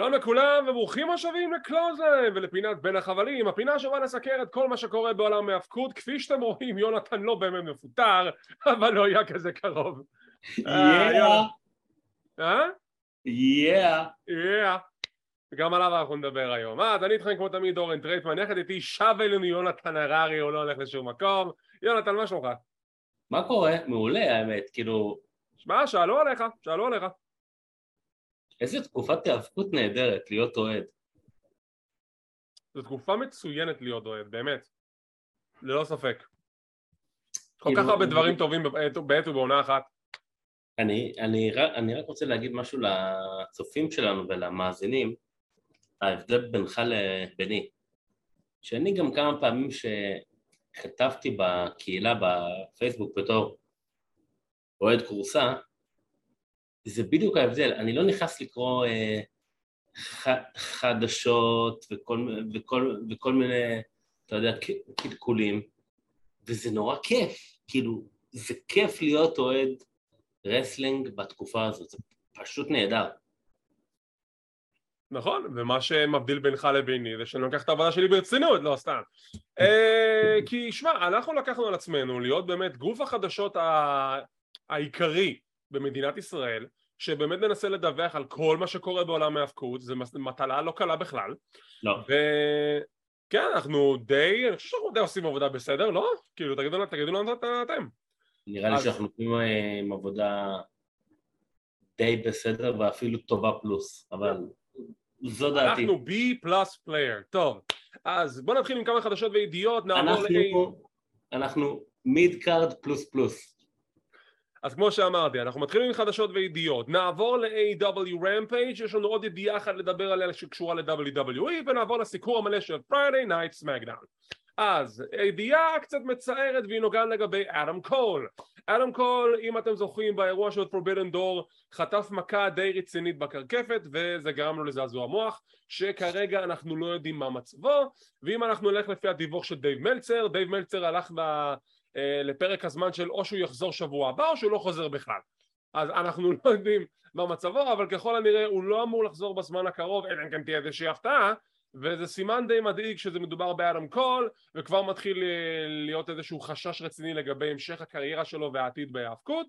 שלום לכולם וברוכים השבים ל Clothesline ולפינת בין החבלים, הפינה שבה נסקר את כל מה שקורה בעולם ההאבקות, כפי שאתם רואים יונתן לא באמת מפוטר, אבל לא היה כזה קרוב. Yeah. אה? Yeah. Yeah. גם עליו אנחנו נדבר היום. אז אני איתכם כמו תמיד אורן טרייטמן, יחד איתי שב אלינו יונתן הררי, הוא לא הולך לשום מקום. יונתן, מה שלומך? מה קורה? מעולה האמת, כאילו, שמע, שאלו עליך, שאלו עליך. איזה תקופת היאבקות נהדרת להיות אוהד. זו תקופה מצוינת להיות אוהד, באמת. ללא ספק. כל כך הרבה דברים טובים בעת ובעונה אחת. אני, אני, אני רק רוצה להגיד משהו לצופים שלנו ולמאזינים, ההבדל בינך לביני, שאני גם כמה פעמים שכתבתי בקהילה בפייסבוק בתור אוהד כורסה, זה בדיוק ההבדל, אני לא נכנס לקרוא אה, ח, חדשות וכל, וכל, וכל מיני, אתה יודע, קלקולים, וזה נורא כיף, כאילו, זה כיף להיות אוהד wrestling בתקופה הזאת, זה פשוט נהדר. נכון, ומה שמבדיל בינך לביני זה שאני לוקח את העבודה שלי ברצינות, לא סתם. אה, כי שמע, אנחנו לקחנו על עצמנו להיות באמת גוף החדשות העיקרי במדינת ישראל, שבאמת ננסה לדווח על כל מה שקורה בעולם ההאבקות, זו מטלה לא קלה בכלל. לא, וכן, אנחנו די, אני חושב שאנחנו די עושים עבודה בסדר, לא? כאילו, תגידו לנו, תגידו לנו את- אתם. נראה לי אז- שאנחנו נותנים אה, עם עבודה די בסדר ואפילו טובה פלוס, אבל זו דעתי. אנחנו B plus player. טוב, אז בואו נתחיל עם כמה חדשות וידיעות, נעבור ל... אנחנו mid card plus plus. אז כמו שאמרתי, אנחנו מתחילים עם חדשות וידיעות, נעבור ל- AEW Rampage, יש לנו עוד ידיעה אחת לדבר עליה שקשורה ל-WWE, ונעבור לסיקור המלא של Friday Night SmackDown. אז, ידיעה קצת מצערת והיא נוגעת לגבי אדם קול. אדם קול, אם אתם זוכרים, באירוע של Forbidden Door, חטף מכה די רצינית בקרקפת, וזה גרם לו לזעזוע מוח, שכרגע אנחנו לא יודעים מה מצבו, ואם אנחנו נלך לפי הדיווח של דייב מלצר, דייב מלצר הלך ב... אה, לפרק הזמן של או שהוא יחזור שבוע הבא או שהוא לא חוזר בכלל. אז אנחנו לא יודעים מה מצבו, אבל ככל הנראה הוא לא אמור לחזור בזמן הקרוב, אלא אם כן תהיה איזושהי הפתעה, וזה סימן די מדאיג שזה מדובר באדם קול, וכבר מתחיל אה, להיות איזשהו חשש רציני לגבי המשך הקריירה שלו והעתיד בהיאבקות.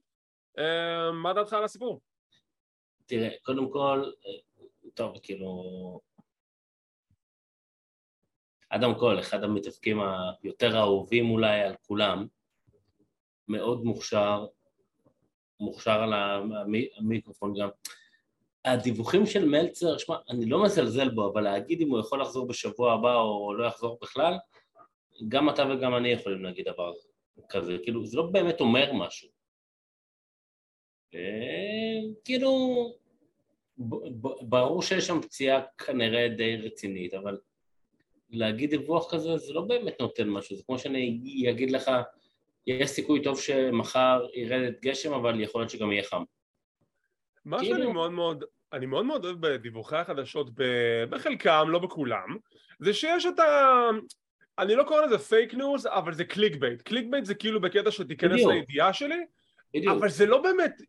אה, מה דעתך על הסיפור? תראה, קודם כל, טוב, כאילו... אדם קול, אחד המתאבקים היותר אהובים אולי על כולם, מאוד מוכשר, מוכשר על המי- המיקרופון גם. הדיווחים של מלצר, שמע, אני לא מזלזל בו, אבל להגיד אם הוא יכול לחזור בשבוע הבא או לא יחזור בכלל, גם אתה וגם אני יכולים להגיד דבר כזה, כאילו, זה לא באמת אומר משהו. אה, כאילו, ברור שיש שם פציעה כנראה די רצינית, אבל להגיד דיווח כזה זה לא באמת נותן משהו, זה כמו שאני אגיד לך, יש סיכוי טוב שמחר ירד גשם, אבל יכול להיות שגם יהיה חם. מה כאילו- שאני מאוד מאוד, אני מאוד מאוד אוהב בדיווחי החדשות, בחלקם, לא בכולם, זה שיש את ה... אני לא קורא לזה פייק ניוז, אבל זה clickbait. clickbait זה כאילו בקטע שתיכנס בדיוק. לידיעה שלי, בדיוק. אבל זה לא באמת,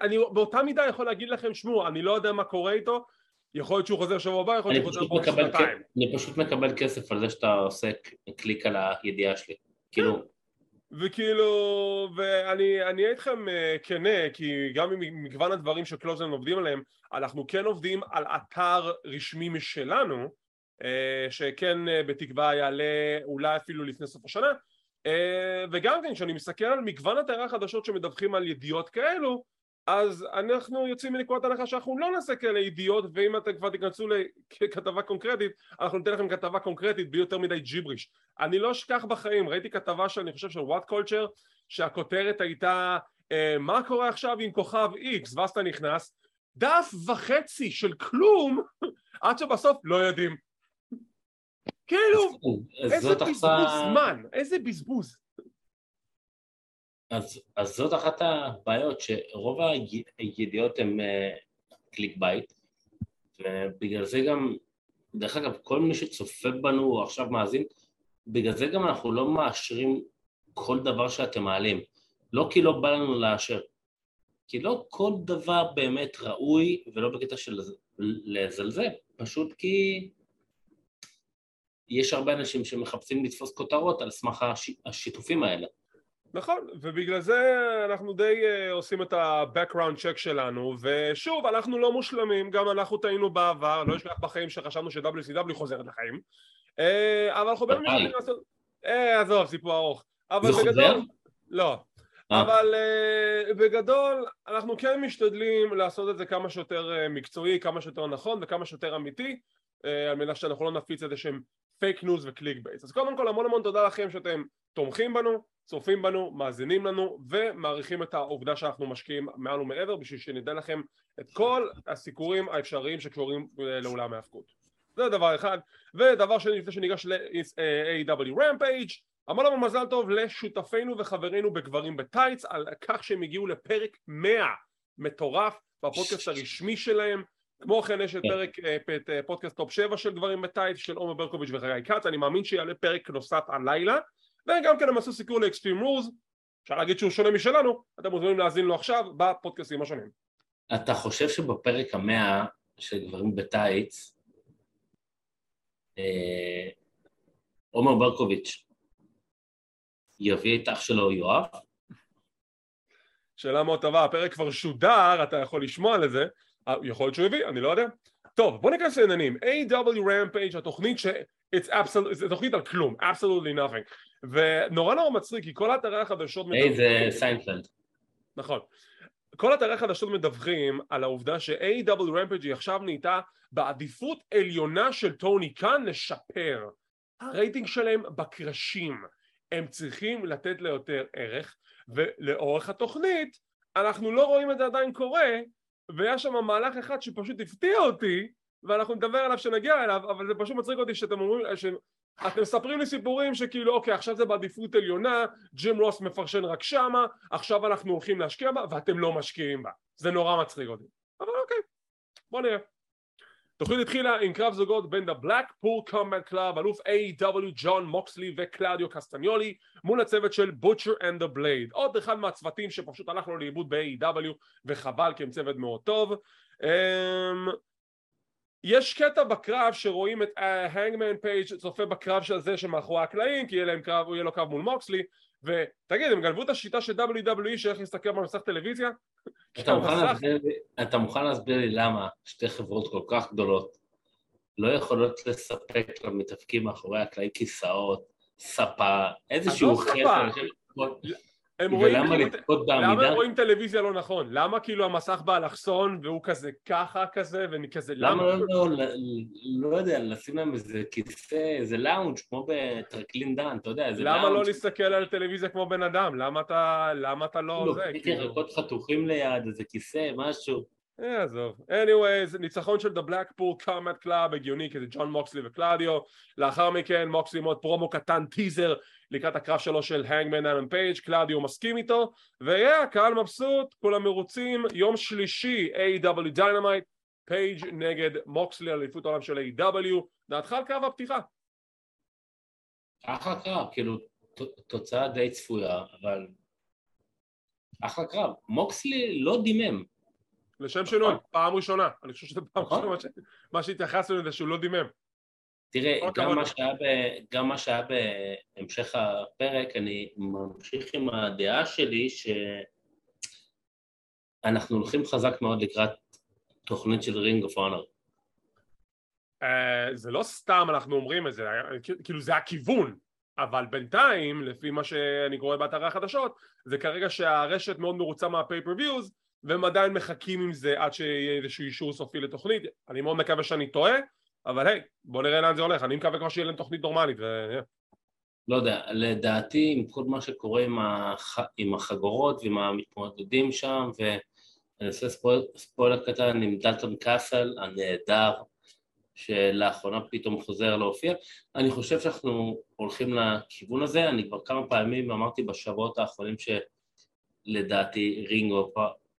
אני באותה מידה יכול להגיד לכם, שמעו, אני לא יודע מה קורה איתו, יכול להיות שהוא חוזר שבוע הבא, יכול להיות שהוא חוזר שנתיים. אני פשוט מקבל כסף על זה שאתה עושה קליק על הידיעה שלי. כאילו, וכאילו, ואני אני אהיה איתכם אה, כנה, כי גם עם מגוון הדברים שקלוזן עובדים עליהם, אנחנו כן עובדים על אתר רשמי משלנו, אה, שכן אה, בתקווה יעלה אולי אפילו לפני סוף השנה, אה, וגם כן, כשאני מסתכל על מגוון אתרי החדשות שמדווחים על ידיעות כאלו, אז אנחנו יוצאים מנקודת הנחה שאנחנו לא נעשה כאלה ידיעות, ואם אתם כבר תיכנסו לכתבה קונקרטית, אנחנו ניתן לכם כתבה קונקרטית בלי יותר מדי ג'יבריש. אני לא אשכח בחיים, ראיתי כתבה שאני חושב של וואט קולצ'ר שהכותרת הייתה אה, מה קורה עכשיו עם כוכב איקס ואז אתה נכנס דף וחצי של כלום עד שבסוף לא יודעים. כאילו אז איזה בזבוז זמן איזה בזבוז אז, אז זאת אחת הבעיות, שרוב היד- הידיעות הן clickbait, ובגלל זה גם, דרך אגב, כל מי שצופה בנו או עכשיו מאזין, בגלל זה גם אנחנו לא מאשרים כל דבר שאתם מעלים. לא כי לא בא לנו לאשר, כי לא כל דבר באמת ראוי, ולא בקטע של לזלזל, פשוט כי יש הרבה אנשים שמחפשים לתפוס כותרות על סמך הש... השיתופים האלה. נכון, ובגלל זה אנחנו די uh, עושים את ה-background check שלנו, ושוב, אנחנו לא מושלמים, גם אנחנו טעינו בעבר, לא אשכח בחיים שחשבנו ש-WCW חוזרת לחיים, uh, אבל אנחנו באמת משתדלים לעשות... אה, עזוב, סיפור ארוך. זה בגדול... לא. אה. אבל uh, בגדול אנחנו כן משתדלים לעשות את זה כמה שיותר uh, מקצועי, כמה שיותר נכון וכמה שיותר אמיתי אה, על מנת שאנחנו לא נפיץ איזה שהם פייק ניוז ו clickbait. אז קודם כל המון המון תודה לכם שאתם תומכים בנו, צופים בנו, מאזינים לנו ומעריכים את העובדה שאנחנו משקיעים מעל ומעבר בשביל שניתן לכם את כל הסיקורים האפשריים שקשורים לעולם ההאבקות. זה דבר אחד. ודבר שני לפני שניגש ל- AEW Rampage המון המון מזל טוב לשותפינו וחברינו בגברים בטייץ על כך שהם הגיעו לפרק 100 מטורף בפודקאסט הרשמי שלהם כמו כן יש את כן. פרק, אה, את אה, פודקאסט טופ 7 של גברים בטייץ של עומר ברקוביץ' וחגי כץ. אני מאמין שיעלה פרק נוסף הלילה. וגם כן הם עשו סיקור ל Extreme Rules. אפשר להגיד שהוא שונה משלנו. אתם מוזמנים להאזין לו עכשיו בפודקאסטים השונים. אתה חושב שבפרק המאה של גברים בטייץ אה, עומר ברקוביץ' יביא את אח שלו יואב? שאלה מאוד טובה, הפרק כבר שודר, אתה יכול לשמוע לזה, יכול להיות שהוא יביא, אני לא יודע. טוב, בוא ניכנס לעניינים, AEW Rampage, התוכנית ש... It's absolute, זה תוכנית על כלום, absolutely nothing. ונורא נורא מצחיק, כי כל אתרי החדשות... היי, זה סיינפלד. נכון. כל אתרי החדשות מדווחים על העובדה ש-AEW Rampage היא עכשיו נהייתה בעדיפות עליונה של טוני קאן לשפר. הרייטינג שלהם בקרשים. הם צריכים לתת לה יותר ערך ולאורך התוכנית אנחנו לא רואים את זה עדיין קורה והיה שם מהלך אחד שפשוט הפתיע אותי ואנחנו נדבר עליו כשנגיע אליו אבל זה פשוט מצחיק אותי שאתם אומרים ש... אתם מספרים לי סיפורים שכאילו אוקיי עכשיו זה בעדיפות עליונה ג'ים רוס מפרשן רק שמה עכשיו אנחנו הולכים להשקיע בה ואתם לא משקיעים בה. זה נורא מצחיק אותי. אבל אוקיי בוא נראה התוכנית התחילה עם קרב זוגות בין ה Blackpool Combat Club, אלוף AEW ג'ון מוקסלי וקלאדיו קסטניולי מול הצוות של Butcher and ה Blade עוד אחד מהצוותים שפשוט הלך לו לאיבוד ב-AEW וחבל כי הם צוות מאוד טוב um, יש קטע בקרב שרואים את הנגמן uh, פייג' צופה בקרב של זה שמאחורי הקלעים כי יהיה, קרב, יהיה לו קרב מול מוקסלי ותגיד הם גנבו את השיטה של WWE שאיך להסתכל במסך טלוויזיה? אתה מוכן להסביר לי למה שתי חברות כל כך גדולות לא יכולות לספק למתאפקים מאחורי הקלעי כיסאות, ספה, איזשהו לא חדר הם רואים, כאילו, למה הם רואים טלוויזיה לא נכון? למה כאילו המסך באלכסון והוא כזה ככה כזה וכזה למה? למה לא, לא, לא יודע, לשים להם איזה כיסא, איזה לאונג' כמו בטרקלין דן, אתה יודע, איזה לאונג'. למה לא להסתכל על טלוויזיה כמו בן אדם? למה אתה, למה אתה לא... לא, זה, כאילו... ירקות חתוכים ליד, איזה כיסא, משהו. אה, עזוב. anyways, ניצחון של The Blackpool Combat Club הגיוני כי זה ג'ון מוקסלי וקלאדיו לאחר מכן מוקסלי מאוד פרומו קטן טיזר לקראת הקרב שלו של הנגמן אלן פייג' קלאדיו מסכים איתו ויהיה קהל מבסוט כולם מרוצים יום שלישי AEW Dynamite פייג' נגד מוקסלי אליפות העולם של AEW דעתך על קרב הפתיחה? אחלה קרב, כאילו תוצאה די צפויה אבל אחלה קרב מוקסלי לא דימם לשם שינוי, נכון. פעם ראשונה, אני חושב שזה פעם נכון. ראשונה מה שהתייחסנו לזה שהוא לא דימם. תראה, גם מה, שהיה ב, גם מה שהיה בהמשך הפרק, אני ממשיך עם הדעה שלי שאנחנו הולכים חזק מאוד לקראת תוכנית של רינג אוף אונר. זה לא סתם אנחנו אומרים את זה, כאילו זה הכיוון, אבל בינתיים, לפי מה שאני קורא באתרי החדשות, זה כרגע שהרשת מאוד מרוצה מה pay-per-views והם עדיין מחכים עם זה עד שיהיה איזשהו אישור סופי לתוכנית. אני מאוד מקווה שאני טועה אבל היי בוא נראה לאן זה הולך. אני מקווה כבר שיהיה להם תוכנית נורמלית ו... לא יודע, לדעתי עם כל מה שקורה עם, הח... עם החגורות ועם המתמודדים שם ואני עושה ספויל... ספוילר קטן עם דלטון קאסל הנהדר שלאחרונה פתאום חוזר להופיע. אני חושב שאנחנו הולכים לכיוון הזה. אני כבר כמה פעמים אמרתי בשבועות האחרונים שלדעתי רינגו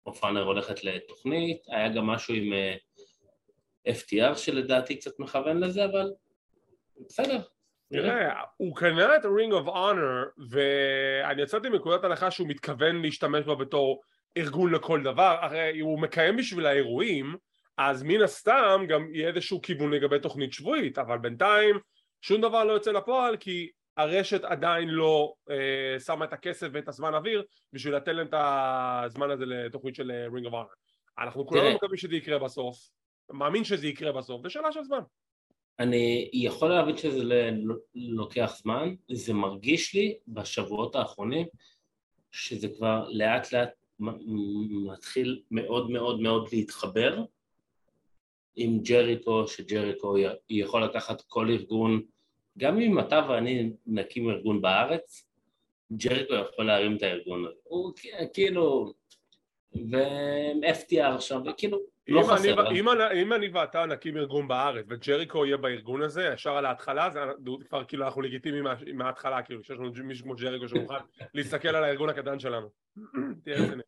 אופנר הולכת לתוכנית, היה גם משהו עם אה, FTR שלדעתי קצת מכוון לזה, אבל בסדר. תראה, הוא קנה את ה-Ring of Honor ואני יצאתי מנקודת הנחה שהוא מתכוון להשתמש בה בתור ארגון לכל דבר, הרי הוא מקיים בשביל האירועים אז מן הסתם גם יהיה איזשהו כיוון לגבי תוכנית שבועית, אבל בינתיים שום דבר לא יוצא לפועל כי הרשת עדיין לא אה, שמה את הכסף ואת הזמן אוויר בשביל לתת להם את הזמן הזה לתוכנית של רינג אוף אונר. אנחנו כולנו מקווים שזה יקרה בסוף, מאמין שזה יקרה בסוף, זה שאלה של זמן. אני יכול להבין שזה לוקח זמן, זה מרגיש לי בשבועות האחרונים שזה כבר לאט לאט מתחיל מאוד מאוד מאוד להתחבר עם ג'ריקו, שג'ריקו יכול לקחת כל ארגון, גם אם אתה ואני נקים ארגון בארץ, ג'ריקו יכול להרים את הארגון הזה. הוא כאילו, ו-FTR שם, וכאילו, לא אם חסר. אני, אם, אני, אם אני ואתה נקים ארגון בארץ וג'ריקו יהיה בארגון הזה ישר על ההתחלה זה כבר כאילו אנחנו לגיטימיים מה, מההתחלה כאילו שיש לנו מישהו כמו ג'ריקו שמוכן להסתכל על הארגון הקטן שלנו תהיה רציני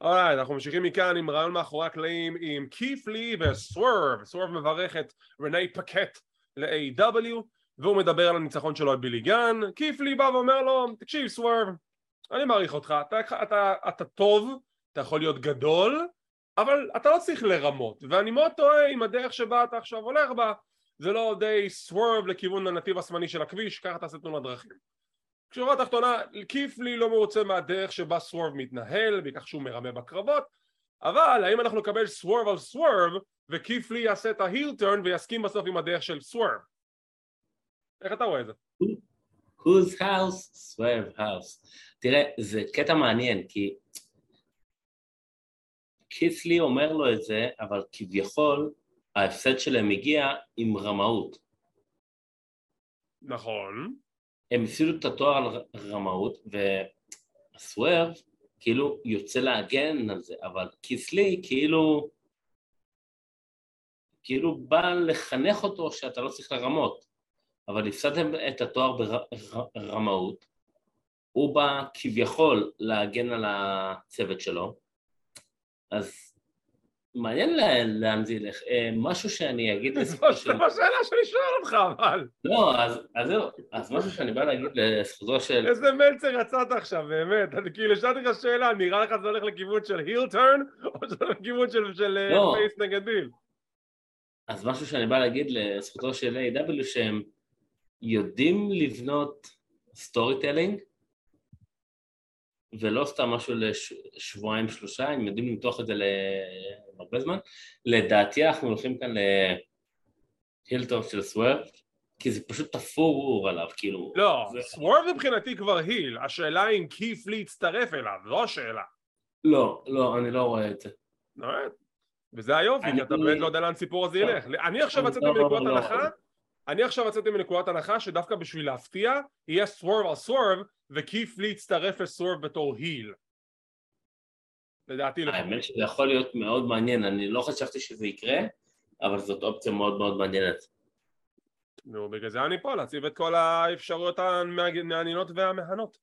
אולי אנחנו ממשיכים מכאן עם רעיון מאחורי הקלעים עם כיף לי וסוורב סוורב מברך את רני פקט ל-AW והוא מדבר על הניצחון שלו על בילי גן. כיף לי בא ואומר לו תקשיב סוורב אני מעריך אותך אתה, אתה, אתה, אתה טוב אתה יכול להיות גדול אבל אתה לא צריך לרמות ואני מאוד טועה אם הדרך שבה אתה עכשיו הולך בה זה לא די סוורב לכיוון הנתיב השמאלי של הכביש ככה תעשה תנועת דרכים. כשורה התחתונה כיף לי לא מרוצה מהדרך שבה סוורב מתנהל בכך שהוא מרמה בקרבות אבל האם אנחנו נקבל סוורב על סוורב וכיף לי יעשה את ההיל טרן ויסכים בסוף עם הדרך של סוורב איך אתה רואה את זה? whose house? סוורב house תראה זה קטע מעניין כי קיסלי אומר לו את זה, אבל כביכול ההפסד שלהם הגיע עם רמאות. נכון. הם הפסידו את התואר על רמאות, והסוורב כאילו יוצא להגן על זה, אבל קיסלי כאילו כאילו בא לחנך אותו שאתה לא צריך לרמות, אבל הפסדתם את התואר ברמאות, הוא בא כביכול להגן על הצוות שלו, אז מעניין לאן זה ילך. אה, משהו שאני אגיד לזכותו של... זו השאלה שאני שואל אותך, אבל. לא, אז זהו, אז משהו שאני בא להגיד לזכותו של... איזה מלצר יצאת עכשיו, באמת. אני כאילו, שאלתי לך שאלה, נראה לך זה הולך לכיוון של heel turn, או שזה הולך לכיוון של face אה, נגד ביל? אז משהו שאני בא להגיד לזכותו של AEW שהם יודעים לבנות storytelling, ולא סתם משהו לשבועיים שלושה, הם יודעים למתוח את זה להרבה זמן. לדעתי אנחנו הולכים כאן להילטון של סוורף, כי זה פשוט תפור עליו, כאילו... לא, זה... סוורף מבחינתי כבר היל, השאלה אם כיף לי יצטרף אליו, זו השאלה. לא, לא, אני לא רואה את זה. וזה היופי, כי אתה באמת לא יודע לאן סיפור הזה ילך. אני עכשיו יצאתי לא, מנקודת לא, הנחה, אני עכשיו יצאתי מנקודת הנחה שדווקא בשביל להפתיע, יהיה סוורב על סוורב, וכיף לי יצטרף לסוורב בתור היל. לדעתי לפחות. האמת שזה יכול להיות מאוד מעניין, אני לא חשבתי שזה יקרה, אבל זאת אופציה מאוד מאוד מעניינת. נו, בגלל זה אני פה, להציב את כל האפשרויות המעניינות והמהנות.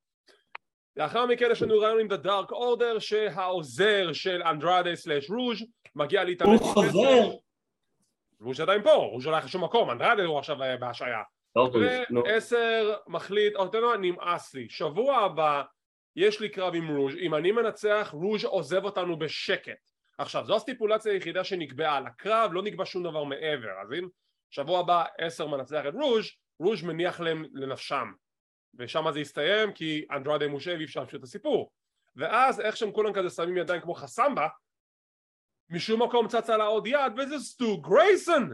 לאחר מכן יש לנו רעיון עם The Dark Order שהעוזר של אנדרדה סלאש רוז' מגיע להתאמן. הוא חוזר! רוז' עדיין פה, רוז' הולך לשום מקום, אנדרדה הוא עכשיו אה, בהשעיה. ועשר מחליט, אתה יודע מה, נמאס לי, שבוע הבא יש לי קרב עם רוז', אם אני מנצח רוז' עוזב אותנו בשקט. עכשיו זו הסטיפולציה היחידה שנקבעה על הקרב, לא נקבע שום דבר מעבר, אז אם שבוע הבא עשר מנצח את רוז', רוז' מניח להם לנפשם. ושם זה יסתיים כי אנדרדה מושה ואי אפשר להמשיך את הסיפור. ואז איך שהם כולם כזה שמים ידיים כמו חסמבה משום מקום צצה לה עוד יד וזה סטו גרייסון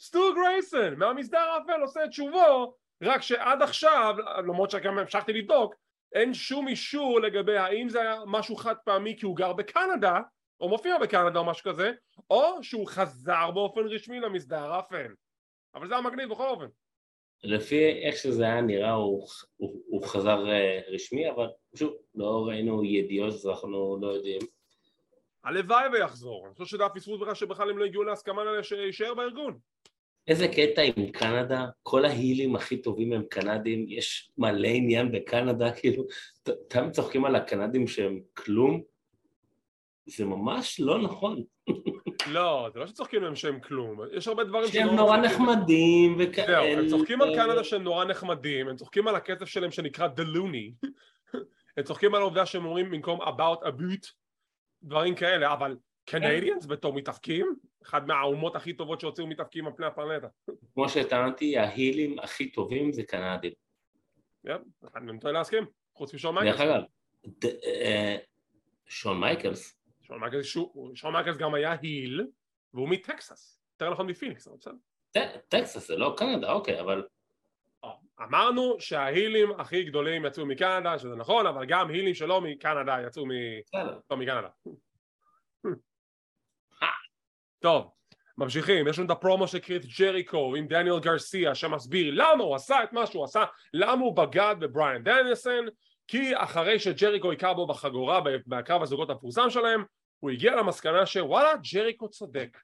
סטו גרייסון מהמסדר האפל עושה את שובו רק שעד עכשיו למרות שגם המשכתי לבדוק אין שום אישור לגבי האם זה היה משהו חד פעמי כי הוא גר בקנדה או מופיע בקנדה או משהו כזה או שהוא חזר באופן רשמי למסדר האפל. אבל זה היה מגניב בכל אופן. לפי איך שזה היה נראה הוא, הוא, הוא חזר uh, רשמי אבל שוב לא ראינו ידיעות אז אנחנו לא יודעים. הלוואי ויחזור. אני חושב שזה היה פספוס בכלל שבכלל הם לא הגיעו להסכמה שיישאר בארגון איזה קטע עם קנדה, כל ההילים הכי טובים הם קנדים, יש מלא עניין בקנדה, כאילו, אתם צוחקים על הקנדים שהם כלום? זה ממש לא נכון. לא, זה לא שצוחקים עליהם שהם כלום, יש הרבה דברים שהם נורא נחמדים וכאלה. זהו, הם צוחקים על קנדה שהם נורא נחמדים, הם צוחקים על הכסף שלהם שנקרא דלוני, הם צוחקים על העובדה שהם אומרים במקום about a boot, דברים כאלה, אבל קנדיאנס בתור מתאפקים, אחד מהאומות הכי טובות שהוציאו מתאבקים על פני הפלנטה. כמו שטענתי, ההילים הכי טובים זה קנדים. Yep, אני נוטה להסכים, חוץ משון דרך מייקלס. אגב, ד- אה, שון מייקלס, שון מייקלס, גם היה heel, והוא מטקסס, יותר נכון מפיניקס, אבל בסדר. טקסס זה לא קנדה, אוקיי, אבל אמרנו שההילים הכי גדולים יצאו מקנדה, שזה נכון, אבל גם הילים שלא מקנדה יצאו. לא מקנדה. טוב, ממשיכים, יש לנו את הפרומו של קריס ג'ריקו עם דניאל גרסיה שמסביר למה הוא עשה את מה שהוא עשה, למה הוא בגד בבריאן דניאלסון, כי אחרי שג'ריקו היכה בו בחגורה בקרב הזוגות המפורסם שלהם, הוא הגיע למסקנה שוואלה, ג'ריקו צודק.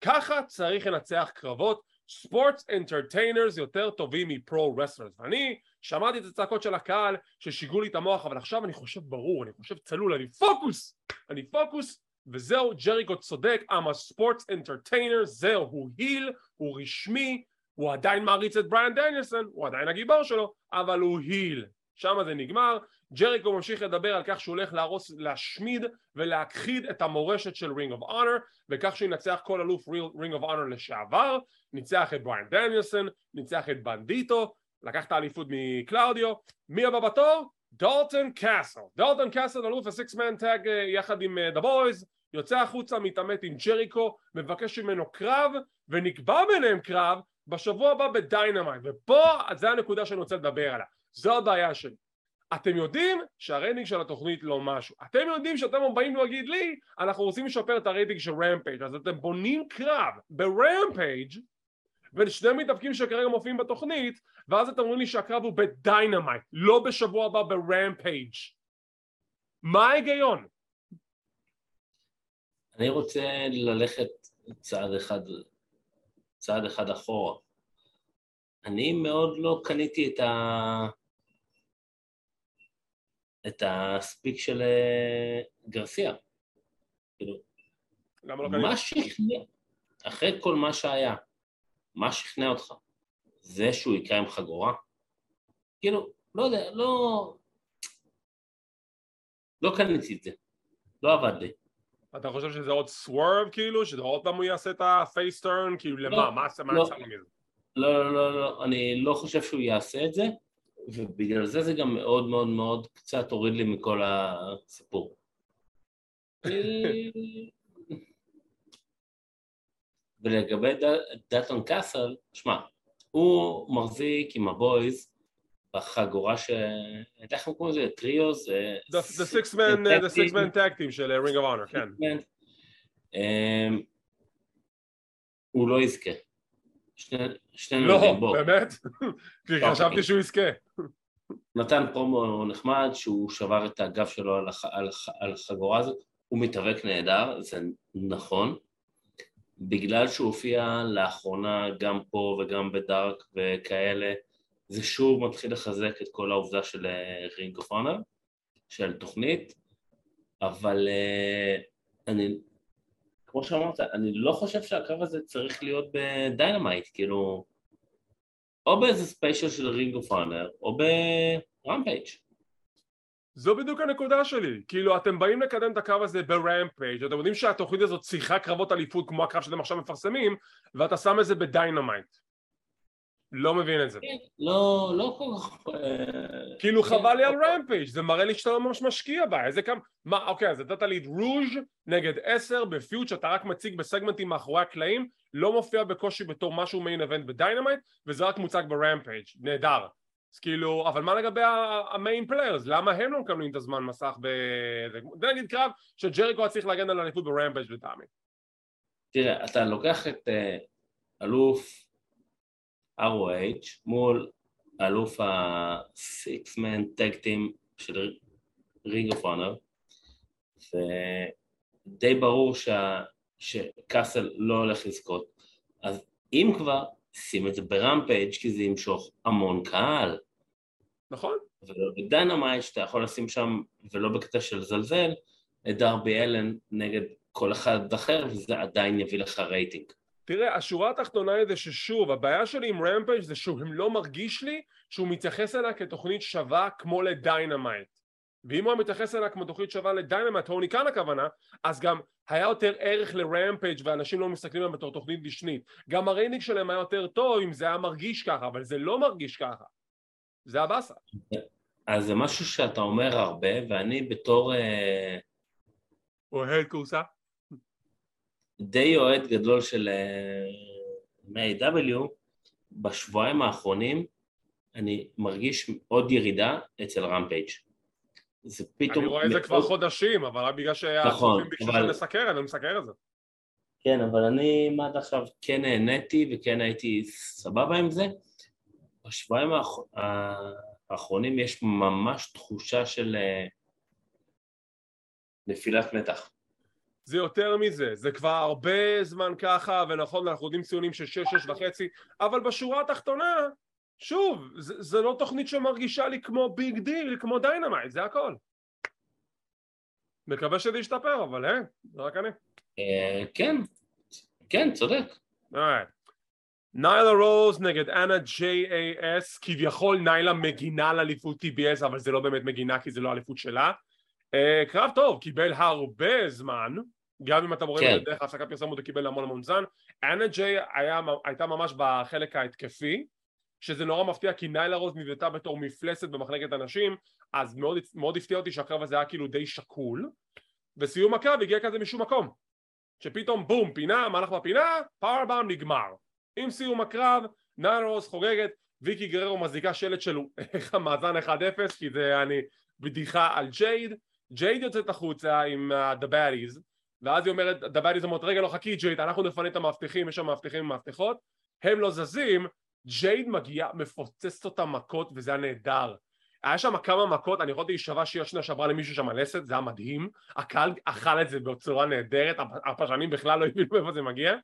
ככה צריך לנצח קרבות, sports entertainers יותר טובים מ pro wrestlers. ואני שמעתי את הצעקות של הקהל ששיגעו לי את המוח, אבל עכשיו אני חושב ברור, אני חושב צלול, אני פוקוס! אני פוקוס, וזהו, ג'ריקו צודק, I'm a sports entertainer, זהו, הוא heel, הוא רשמי, הוא עדיין מעריץ את בריאן דניאלסון, הוא עדיין הגיבור שלו, אבל הוא heel. שם זה נגמר, ג'ריקו ממשיך לדבר על כך שהוא הולך להרוס, להשמיד ולהכחיד את המורשת של Ring of Honor בכך שהוא ינצח כל אלוף Ring of Honor לשעבר, ניצח את בריאן דניאלסון, ניצח את בנדידו, לקח את האליפות מקלאודיו, מי הבא בתור? דולטון קאסל, דולטון קאסל אלוף ה six man tag יחד עם The Boys, יוצא החוצה, מתעמת עם ג'ריקו, מבקש ממנו קרב, ונקבע ביניהם קרב בשבוע הבא ב Dynamite, ופה זה הנקודה שאני רוצה לדבר עליה, זו הבעיה שלי. אתם יודעים שהרייטינג של התוכנית לא משהו, אתם יודעים שאתם באים להגיד לי אנחנו רוצים לשפר את הרייטינג של Rampage אז אתם בונים קרב ב Rampage בין שני מתאבקים שכרגע מופיעים בתוכנית ואז אתם אומרים לי שהקרב הוא ב Dynamite לא בשבוע הבא ב Rampage מה ההיגיון? אני רוצה ללכת צעד אחד, צעד אחד אחורה. אני מאוד לא קניתי את ה... את ה speech של אה, גרסיה. כאילו, למה לא מה שכנע, אחרי כל מה שהיה, מה שכנע אותך? זה שהוא יקרא עם חגורה? כאילו, לא יודע, לא... לא קניתי את זה. לא עבד לי. אתה חושב שזה עוד סוורב כאילו? שזה עוד פעם הוא יעשה את הפייס טרן? כאילו למה? מה עשה מה לא. יצא לו מזה? לא, לא, לא, לא, אני לא חושב שהוא יעשה את זה, ובגלל זה זה גם מאוד מאוד מאוד קצת הוריד לי מכל הסיפור. ולגבי דלטון קאסל, שמע, הוא מחזיק עם ה Boys בחגורה ש... איך קוראים לזה? Trios? אה, The the six man the six man tag team של אה, Ring of Honor, כן. אמ, הוא לא יזכה. שני- שנינו לא, יודעים, בוא. באמת? כי אוקיי. חשבתי שהוא יזכה. נתן פרומו נחמד שהוא שבר את הגב שלו. על החגורה הזאת, הוא מתאבק נהדר, זה נכון, בגלל שהוא הופיע לאחרונה גם פה וגם ב Dark וכאלה, זה שוב מתחיל לחזק את כל העובדה של Ring of Honor, של תוכנית, אבל uh, אני, כמו שאמרת, אני לא חושב שהקרב הזה צריך להיות ב Dynamite, כאילו, או באיזה special של Ring of Honor, או ב Rampage. זו בדיוק הנקודה שלי, כאילו אתם באים לקדם את הקרב הזה ב Rampage, אתם יודעים שהתוכנית הזאת צריכה קרבות אליפות כמו הקרב שאתם עכשיו מפרסמים, ואתה שם את זה ב Dynamite. לא מבין את זה. לא, לא כל כך... אה, כאילו כן, חבל לי על לא- Rampage, זה מראה לי שאתה לא ממש משקיע בה, איזה כמה... מה, אוקיי, אז נתת לי את רוש נגד עשר ב feud שאתה רק מציג בסגמנטים מאחורי הקלעים, לא מופיע בקושי בתור משהו main event ב Dynamite, וזה רק מוצג ב Rampage, נהדר. אז כאילו, אבל מה לגבי ה main players? למה הם לא מקבלים את הזמן מסך ב... זה- זה נגיד קרב שג'ריקו היה צריך להגן על האליפות ב Rampage לטעמי. תראה, אתה לוקח את אה, אלוף ROH מול אלוף ה-Six-Man Tag Team של Ring of Honor, ודי ברור שה, שקאסל לא הולך לזכות, אז אם כבר, שים את זה ב Rampage כי זה ימשוך המון קהל, נכון? ולא ב Dynamite שאתה יכול לשים שם, ולא בקטע של זלזל, את דרבי אלן נגד כל אחד אחר, וזה עדיין יביא לך רייטינג. תראה, השורה התחתונה היא זה ששוב, הבעיה שלי עם Rampage זה שהוא לא מרגיש לי שהוא מתייחס אליה כתוכנית שווה כמו ל Dynamite. ואם הוא היה מתייחס אליה כמו תוכנית שווה ל Dynamite, טוני קאן הכוונה, אז גם היה יותר ערך ל Rampage ואנשים לא מסתכלים עליהם בתור תוכנית משנית. גם הרייטינג שלהם היה יותר טוב אם זה היה מרגיש ככה, אבל זה לא מרגיש ככה. זה הבאסה. אז זה משהו שאתה אומר הרבה, ואני בתור... אה, אוהד כורסה? די אוהד גדול של AEW, בשבועיים האחרונים אני מרגיש עוד ירידה אצל רמפייג'. זה פתאום... אני רואה את זה כבר חודשים, אבל רק בגלל שהצופים ביקשו אבל... שנסקר, אני מסקר את זה. כן, אבל אני עד עכשיו כן נהניתי וכן הייתי סבבה עם זה. בשבועיים האחרונים יש ממש תחושה של אה, נפילת מתח. זה יותר מזה, זה כבר הרבה זמן ככה, ונכון, אנחנו יודעים ציונים של 6-6 וחצי, אבל בשורה התחתונה, שוב, זה, זה לא תוכנית שמרגישה לי כמו big deal, כמו Dynamite, זה הכל. מקווה שזה ישתפר, אבל היי, זה רק אני. אה, כן, כן, צודק. ניילה רוז נגד אנה אס, כביכול ניילה מגינה על אליפות TBS, אבל זה לא באמת מגינה כי זה לא אליפות שלה. Uh, קרב טוב, קיבל הרבה זמן, גם אם אתה רואה כן. דרך הפסקת פרסמות הוא קיבל המון המון זמן. אנה ג'יי היה, הייתה ממש בחלק ההתקפי, שזה נורא מפתיע כי ניילה רוז נבנתה בתור מפלסת במחלקת הנשים, אז מאוד, מאוד הפתיע אותי שהקרב הזה היה כאילו די שקול, וסיום הקרב הגיע כזה משום מקום. שפתאום בום, פינה, מהלך בפינה, פאורבאם נגמר. עם סיום הקרב, ניילה רוז חוגגת, ויקי גררו מזיקה שלט של איך המאזן 1-0, כי זה אני בדיחה על ג'ייד. ג'ייד יוצאת החוצה עם uh, The Baddies, ואז היא אומרת, Baddies אומרת, רגע לא חכי ג'ייד, אנחנו נפנה את המאבטחים, יש שם מאבטחים עם מאבטחות, הם לא זזים, ג'ייד מגיע, מפוצצת אותה מכות וזה היה נהדר. היה שם כמה מכות, אני יכולתי להישבע שהיא עוד שנייה שברה למישהו שם לסת, זה היה מדהים. הקהל אכל את זה בצורה נהדרת, הפרשנים בכלל לא הבינו מאיפה זה מגיע.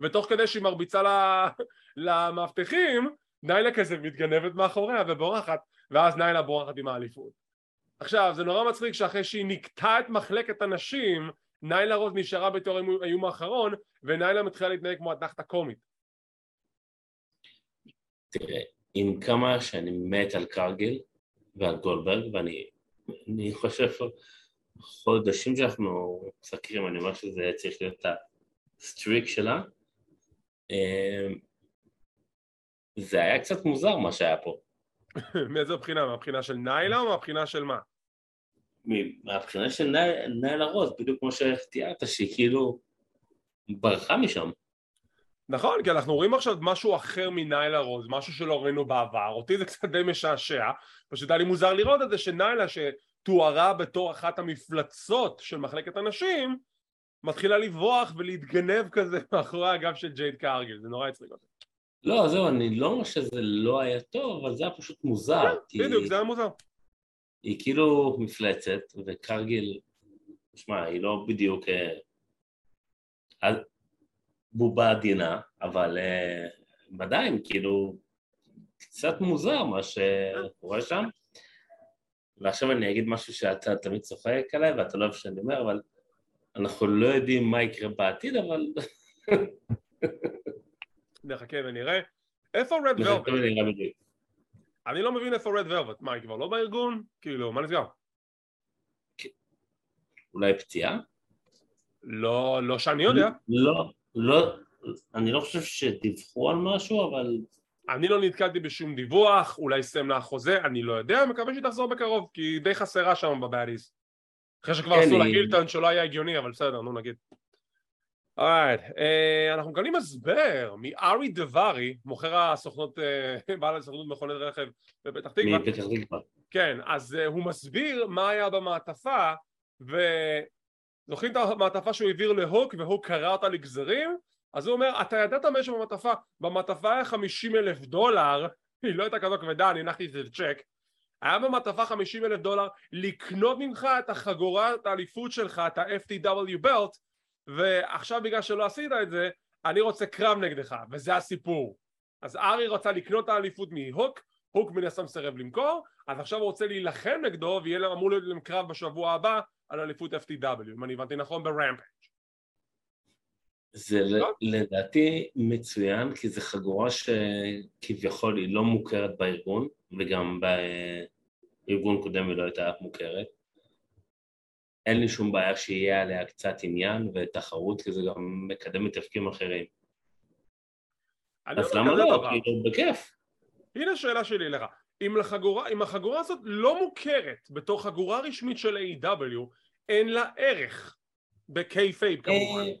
ותוך כדי שהיא מרביצה למאבטחים, ניילה כזה מתגנבת מאחוריה ובורחת, ואז ניילה בורחת עם האליפות. עכשיו, זה נורא מצחיק שאחרי שהיא נקטעה את מחלקת הנשים, ניילה רוז נשארה בתור האיום האחרון, וניילה מתחילה להתנהג כמו אתנחתה קומית. תראה, עם כמה שאני מת על קרגיל ועל גולדברג, ואני חושב חודשים שאנחנו מסקרים, אני אומר שזה צריך להיות ה streak שלה, אמ, זה היה קצת מוזר מה שהיה פה. מאיזו בחינה? מהבחינה של ניילה או מהבחינה של מה? מהבחינה של ניילה רוז, בדיוק כמו שתיארת, שהיא כאילו ברחה משם. נכון, כי אנחנו רואים עכשיו משהו אחר מניילה רוז, משהו שלא ראינו בעבר, אותי זה קצת די משעשע, פשוט היה לי מוזר לראות את זה שניילה שתוארה בתור אחת המפלצות של מחלקת הנשים, מתחילה לברוח ולהתגנב כזה מאחורי הגב של ג'ייד קרגיל, זה נורא הצחיק אותי. לא, זהו, אני לא אומר שזה לא היה טוב, אבל זה היה פשוט מוזר. כן, כי... בדיוק, זה היה מוזר. היא כאילו מפלצת, וקרגיל, שמע, היא לא בדיוק... אה, בובה עדינה, אבל uh, עדיין, כאילו, קצת מוזר מה שקורה שם. ועכשיו אני אגיד משהו שאתה תמיד צוחק עליי ואתה לא אוהב שאני אומר, אבל אנחנו לא יודעים מה יקרה בעתיד, אבל... נחכה ונראה. איפה רד ולווט? אני לא מבין איפה רד ולווט. מה, היא כבר לא בארגון? כאילו, מה נסגר? אולי פציעה? לא, לא שאני יודע. לא, לא, אני לא חושב שדיווחו על משהו, אבל... אני לא נתקלתי בשום דיווח, אולי סיים לה חוזה, אני לא יודע, מקווה שהיא תחזור בקרוב, כי היא די חסרה שם בבאדיס. אחרי שכבר כן, עשו לה הילטון שלא היה הגיוני, אבל בסדר, נו נגיד. אורייט, uh, אנחנו מקבלים הסבר מארי דברי, מוכר הסוכנות, uh, בעל הסוכנות מכונת רכב בפתח תקווה. מפתח תקווה. כן, אז uh, הוא מסביר מה היה במעטפה, ו... זוכרים את המעטפה שהוא העביר להוק והוק קרע אותה לגזרים? אז הוא אומר, אתה ידעת מה יש במעטפה? במעטפה היה חמישים אלף דולר, היא לא הייתה כזו כבדה, אני הנחתי את זה לצ'ק היה במעטפה חמישים אלף דולר לקנות ממך את החגורת האליפות שלך, את ה-FTW בלט ועכשיו בגלל שלא עשית את זה, אני רוצה קרב נגדך, וזה הסיפור. אז ארי רצה לקנות את האליפות מהוק, הוק מן הסתם סירב למכור, אז עכשיו הוא רוצה להילחם נגדו ויהיה אמור להיות להם קרב בשבוע הבא על אליפות FTW, אם אני הבנתי נכון, ברמפאג'. זה לדעתי מצוין, כי זו חגורה שכביכול היא לא מוכרת בארגון, וגם ב... ארגון קודם ולא הייתה מוכרת. אין לי שום בעיה שיהיה עליה קצת עניין ותחרות, כי זה גם מקדם תפקידים אחרים. אז למה לא? כאילו, בכיף. הנה השאלה שלי אליך. אם, לחגורה, אם החגורה הזאת לא מוכרת בתור חגורה רשמית של A.W, אין לה ערך כמובן. אה.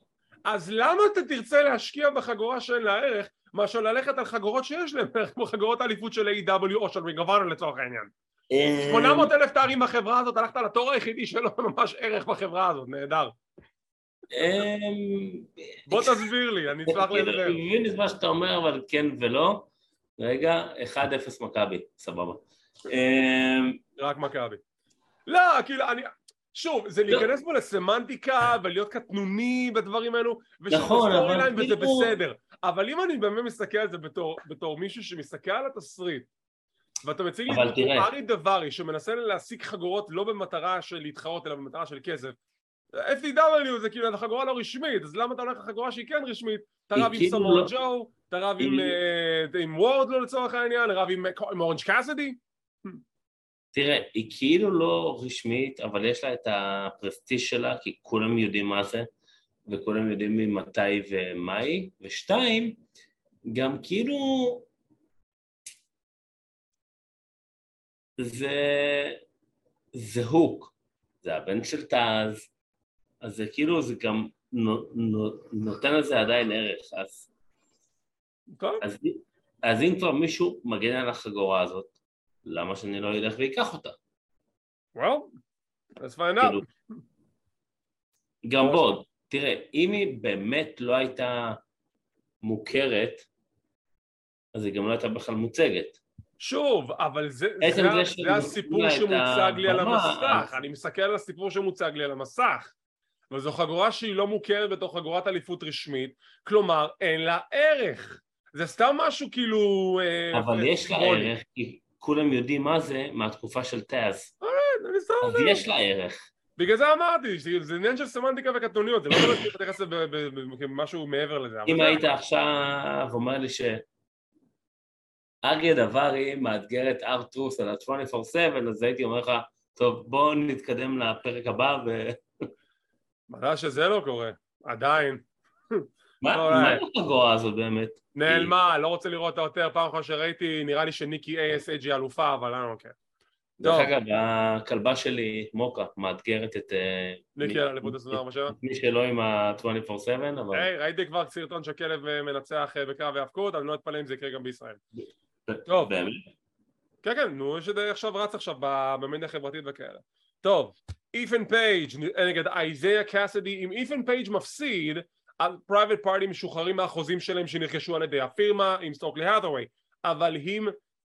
אז למה אתה תרצה להשקיע בחגורה שאין לה ערך מאשר ללכת על חגורות שיש להן ערך כמו חגורות האליפות של A.W או של ריגוואנו לצורך העניין? 800 אה. אלף תארים בחברה הזאת, הלכת לתור היחידי שלו ממש ערך בחברה הזאת, נהדר. אה, בוא תסביר לי, אני אשמח לדבר. אני מבין את מה שאתה אומר, אבל כן ולא. רגע, 1-0 מכבי, סבבה. אמ, רק מכבי. לא, כאילו, אני... שוב, זה לא. להיכנס פה לסמנטיקה ולהיות קטנוני בדברים האלו, נכון, אבל וזה כאילו- בסדר. אבל אם אני באמת מסתכל על זה בתור, בתור מישהו שמסתכל על התסריט, ואתה מציג לי את ארי דברי שמנסה להשיג חגורות לא במטרה של להתחרות אלא במטרה של כסף, FTW זה כאילו חגורה לא רשמית, אז למה אתה הולך לחגורה שהיא כן רשמית? אתה רב עם כאילו סמואל לא- ג'ו, אתה רב אה, עם וורד לא לצורך העניין, רב עם אורנג' קאסדי? תראה, היא כאילו לא רשמית, אבל יש לה את הפרסטיש שלה, כי כולם יודעים מה זה, וכולם יודעים ממתי ומה היא, ושתיים, גם כאילו... זה... זה הוק, זה הבן של טאז, אז זה כאילו, זה גם נותן לזה עדיין ערך, אז... טוב. אז, אז אם כבר מישהו מגן על החגורה הזאת, למה שאני לא אלך ואקח אותה? Well, let's find out. כאילו, גם בוד, תראה, אם היא באמת לא הייתה מוכרת, אז היא גם לא הייתה בכלל מוצגת. שוב, אבל זה, זה, זה, זה הסיפור שמוצג לי על המסך, אני מסתכל על הסיפור שמוצג לי על המסך. וזו חגורה שהיא לא מוכרת בתור חגורת אליפות רשמית, כלומר אין לה ערך. זה סתם משהו כאילו... אה, אבל יש לה ערך, כי כולם יודעים מה זה מהתקופה של טאז. אה, אני סתם אז יש לה ערך. בגלל זה אמרתי, זה עניין של סמנטיקה וקטנוניות, זה לא באמת להתייחס למשהו מעבר לזה. אם היית עכשיו אומר לי ש... אריה דברי מאתגר את ארטרוס על ה-24/7, אז הייתי אומר לך, טוב, בואו נתקדם לפרק הבא ו... מזל שזה לא קורה, עדיין. מה לא, הגואה הזאת באמת? נעלמה, לא רוצה לראות אותה יותר, פעם אחת שראיתי, נראה לי שניקי ASAG אלופה, אבל אני לא מכיר. דרך אגב, הכלבה שלי, מוקה, מאתגרת את... אה, ניקי על אליפות 24-7? מי שלא עם ה-24/7, אבל... היי, ראיתי כבר סרטון של כלב אה, מנצח אה, בקרב היאבקות, אני לא אתפלא אם זה יקרה גם בישראל. טוב. באמת? כן, כן, נו, יש את זה עכשיו רץ עכשיו במדיה החברתית וכאלה. טוב, איתן פייג' נגד אייזיה קאסדי, אם איתן פייג' מפסיד, Private Party משוחררים מהחוזים שלהם שנרכשו על ידי הפירמה עם סטוקלי האת'ווי, אבל אם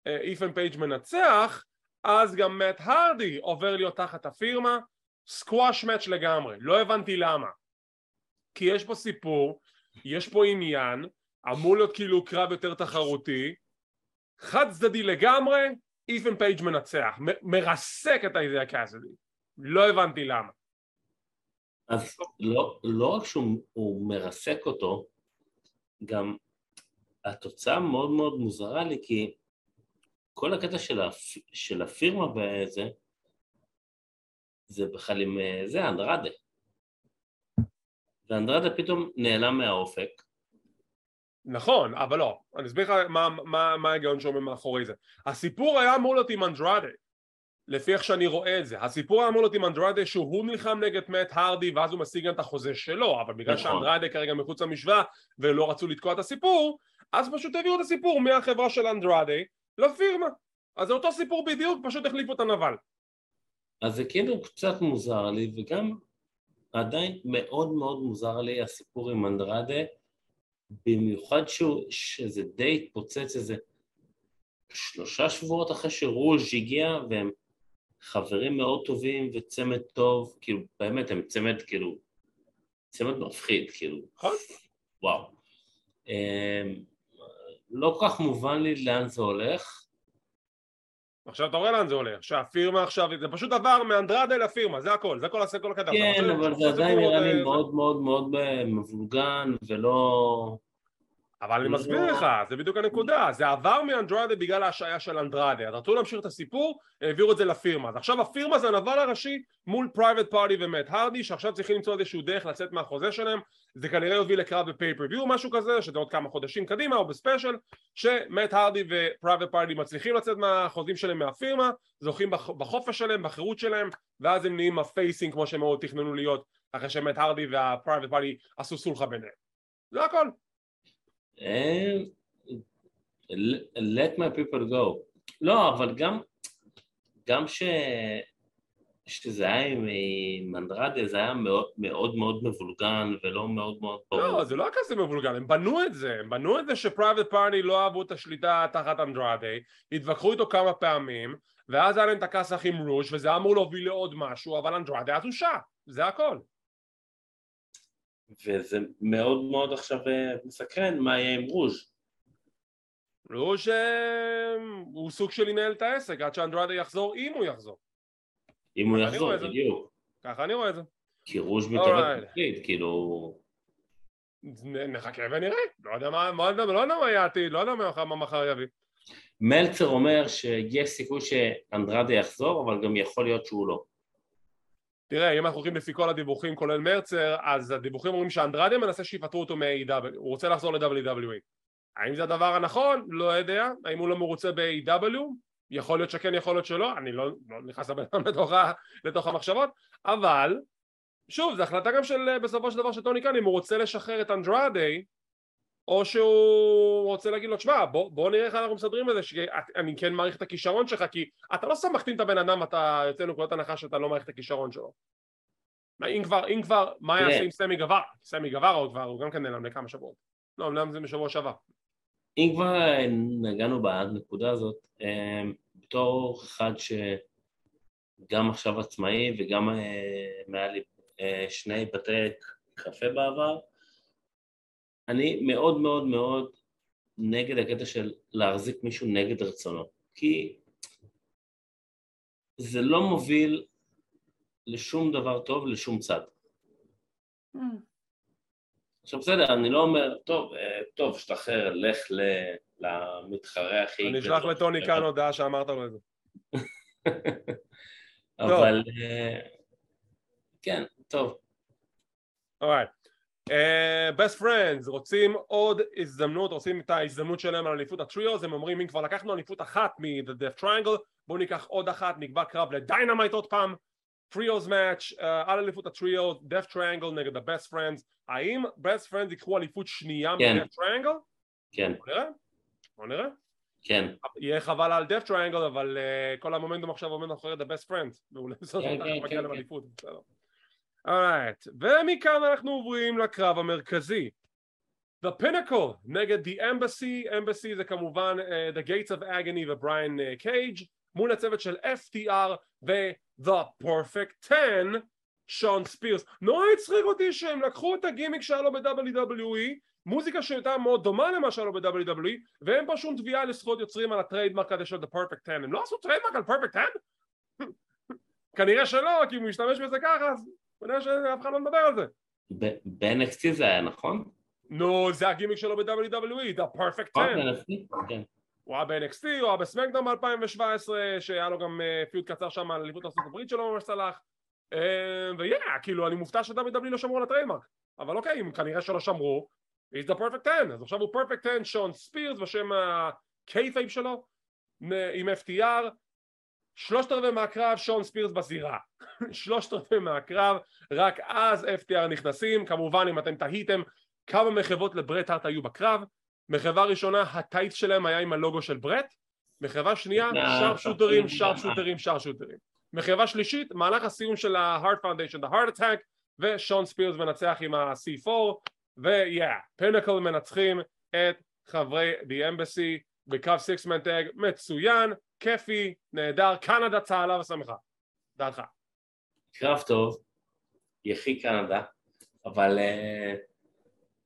איתן פייג' מנצח, אז גם מאט הרדי עובר להיות תחת הפירמה, סקואש מאץ' לגמרי, לא הבנתי למה. כי יש פה סיפור, יש פה עניין, אמור להיות כאילו קרב יותר תחרותי, חד צדדי לגמרי, איפן פייג' מנצח, מ- מרסק את האיזיה קאסדי, לא הבנתי למה. אז לא, לא רק שהוא מרסק אותו, גם התוצאה מאוד מאוד מוזרה לי, כי כל הקטע של, הפ... של הפירמה וזה, זה בכלל עם זה, אנדרדה. ואנדרדה פתאום נעלם מהאופק, נכון, אבל לא, אני אסביר לך מה, מה, מה ההיגיון שעומד מאחורי זה. הסיפור היה אמור להיות עם אנדרדה, לפי איך שאני רואה את זה. הסיפור היה אמור להיות עם אנדרדה שהוא נלחם נגד מאט הרדי ואז הוא משיג גם את החוזה שלו, אבל בגלל נכון. שאנדרדה כרגע מחוץ למשוואה ולא רצו לתקוע את הסיפור, אז פשוט העבירו את הסיפור מהחברה של אנדרדה לפירמה. אז זה אותו סיפור בדיוק, פשוט החליפו את הנבל. אז זה כאילו קצת מוזר לי, וגם עדיין מאוד מאוד מוזר לי הסיפור עם אנדרדה במיוחד שהוא, שזה די התפוצץ איזה שלושה שבועות אחרי שרוז' הגיע והם חברים מאוד טובים וצמד טוב, כאילו באמת הם צמד כאילו, צמד מפחיד, כאילו, נכון. וואו. אמ, לא כל כך מובן לי לאן זה הולך. עכשיו אתה רואה לאן זה הולך, שהפירמה עכשיו, זה פשוט עבר מאנדרדה לפירמה, זה הכל, זה כל הקדם. כן, אבל זה עדיין נראה לי מאוד מאוד מאוד מבולגן ולא... אבל אני מסביר לך, זה בדיוק הנקודה, זה עבר מאנדרדה בגלל ההשעיה של אנדרדה, אז רצו להמשיך את הסיפור, העבירו את זה לפירמה, אז עכשיו הפירמה זה הנבל הראשי מול Private Party ומט הרדי, שעכשיו צריכים למצוא איזשהו דרך לצאת מהחוזה שלהם, זה כנראה יוביל לקרב ב pay-per-view או משהו כזה, שזה עוד כמה חודשים קדימה או ב special, שמט הרדי ו Private Party מצליחים לצאת מהחוזים שלהם מהפירמה, זוכים בחופש שלהם, בחירות שלהם, ואז הם נהיים הפייסינג כמו שהם מאוד תכננו להיות, אחרי שמט הרדי וה Private Party עשו סולחה ביניהם, זה הכל let my people go. לא, אבל גם, גם ש... שזה היה עם אנדרדה זה היה מאוד מאוד מאוד מבולגן ולא מאוד מאוד ברור. לא, זה לא היה כזה מבולגן, הם בנו את זה, הם בנו את זה שפרייבט פארטי לא אהבו את השליטה תחת אנדרדה, התווכחו איתו כמה פעמים, ואז היה להם את הכסח עם רוש, וזה אמור להוביל לעוד משהו, אבל אנדרדה היה תושה, זה הכל. וזה מאוד מאוד עכשיו אה, מסקרן מה יהיה עם רוז'. רוז' אה, הוא סוג של לנהל את העסק עד שאנדרדה יחזור אם הוא יחזור. אם הוא יחזור, בדיוק. ככה אני רואה את זה. כי רוז' מתערב תפקיד, כאילו... נחכה ונראה, לא יודע מה, לא יודע מה יהיה העתיד, לא יודע מה מחר יביא. מלצר אומר שיש סיכוי שאנדרדה יחזור, אבל גם יכול להיות שהוא לא. תראה, אם אנחנו הולכים לפי כל הדיווחים כולל מרצר, אז הדיווחים אומרים שאנדרדה מנסה שיפטרו אותו מ-AW, הוא רוצה לחזור ל-WWE. האם זה הדבר הנכון? לא יודע. האם הוא לא מרוצה ב-AW? יכול להיות שכן, יכול להיות שלא, אני לא, לא נכנס לתוך, לתוך המחשבות, אבל שוב, זו החלטה גם של בסופו של דבר של טוני קאן, אם הוא רוצה לשחרר את אנדרדה, או שהוא רוצה להגיד לו, תשמע, בוא, בוא נראה איך אנחנו מסדרים את זה, שאני כן מעריך את הכישרון שלך, כי אתה לא סתם מחתים את הבן אדם ואתה יוצא לנקודת הנחה שאתה לא מעריך את הכישרון שלו. אם כבר, אם כבר, מה יעשה עם סמי גבר? סמי גבר הוא כבר, הוא גם כן נעלם לכמה שבועות. לא, נעלם זה משבוע שעבר. אם כבר נגענו בנקודה הזאת, אמ, בתור אחד שגם עכשיו עצמאי וגם היה לי אה, שני בתי קפה בעבר, אני מאוד מאוד מאוד נגד הקטע של להחזיק מישהו נגד רצונו, כי זה לא מוביל לשום דבר טוב, לשום צד. Mm. עכשיו בסדר, אני לא אומר, טוב, אה, טוב, שתחרר, לך למתחרה הכי... אני אשלח לטוני קאן הודעה שאמרת לו את זה. אבל אה, כן, טוב. Alright. Best uh, Friends רוצים עוד הזדמנות, רוצים את ההזדמנות שלהם על אליפות ה Trios, הם אומרים אם כבר לקחנו אליפות אחת מ-The Death Triangle בואו ניקח עוד אחת, נקבע קרב ל Dynamite עוד פעם Trios match uh, על אליפות ה Trios, Death Triangle נגד ה-Best Friends האם Best Friends ייקחו אליפות שנייה כן. מ-Death Triangle? כן. בוא נראה, בוא נראה כן. יהיה חבל על Death Triangle אבל uh, כל המומנטום עכשיו עומד אחרי The Best Friends ואולי זאת כן, כן, מגיע כן, להם אליפות, בסדר Alright, ומכאן אנחנו עוברים לקרב המרכזי. The Pinnacle נגד The Embassy, Embassy זה כמובן uh, The Gates of Agony ובריין קייג' uh, מול הצוות של FTR ו-The Perfect 10 שון ספירס. נורא הצחיק אותי שהם לקחו את הגימיק שהיה לו ב-WWE מוזיקה שהייתה מאוד דומה למה שהיה לו ב-WWE והם פשוט תביעה לזכויות יוצרים על ה trademark הזה של The Perfect 10 הם לא עשו trademark על Perfect 10? כנראה שלא כי אם הוא משתמש בזה ככה אז כנראה שאף אחד לא מדבר על זה. ב-NXT זה היה נכון? נו, זה הגימיק שלו ב-WWE, The Perfect 10. כן. הוא היה ב-NXT, הוא היה ב SmackDown ב-2017, שהיה לו גם feud קצר שם על אליפות הברית שלא ממש צלח. ויהיה, כאילו, אני מופתע ש-WWE לא שמרו על ה trademark. אבל אוקיי, אם כנראה שלא שמרו, he's the perfect 10. אז עכשיו הוא perfect 10, שון ספירס בשם ה- kayfabe שלו, עם FTR. שלושת רבעי מהקרב שון ספירס בזירה. שלושת רבעי מהקרב רק אז FTR נכנסים. כמובן אם אתם תהיתם כמה מחוות לברט הארט היו בקרב. מחווה ראשונה הטייץ שלהם היה עם הלוגו של ברט מחווה שנייה שרפ שוטרים שרפ שוטרים שרפ שוטרים. מחווה שלישית מהלך הסיום של ה-Heart Foundation, the Heart Attack ושון ספירס מנצח עם ה-C4 ו-yeah, פינקל מנצחים את חברי The Embassy בקרב סיקסמן טאג מצוין כיפי, נהדר, קנדה צהלה ושמחה. דעתך. קרב טוב, יחי קנדה, אבל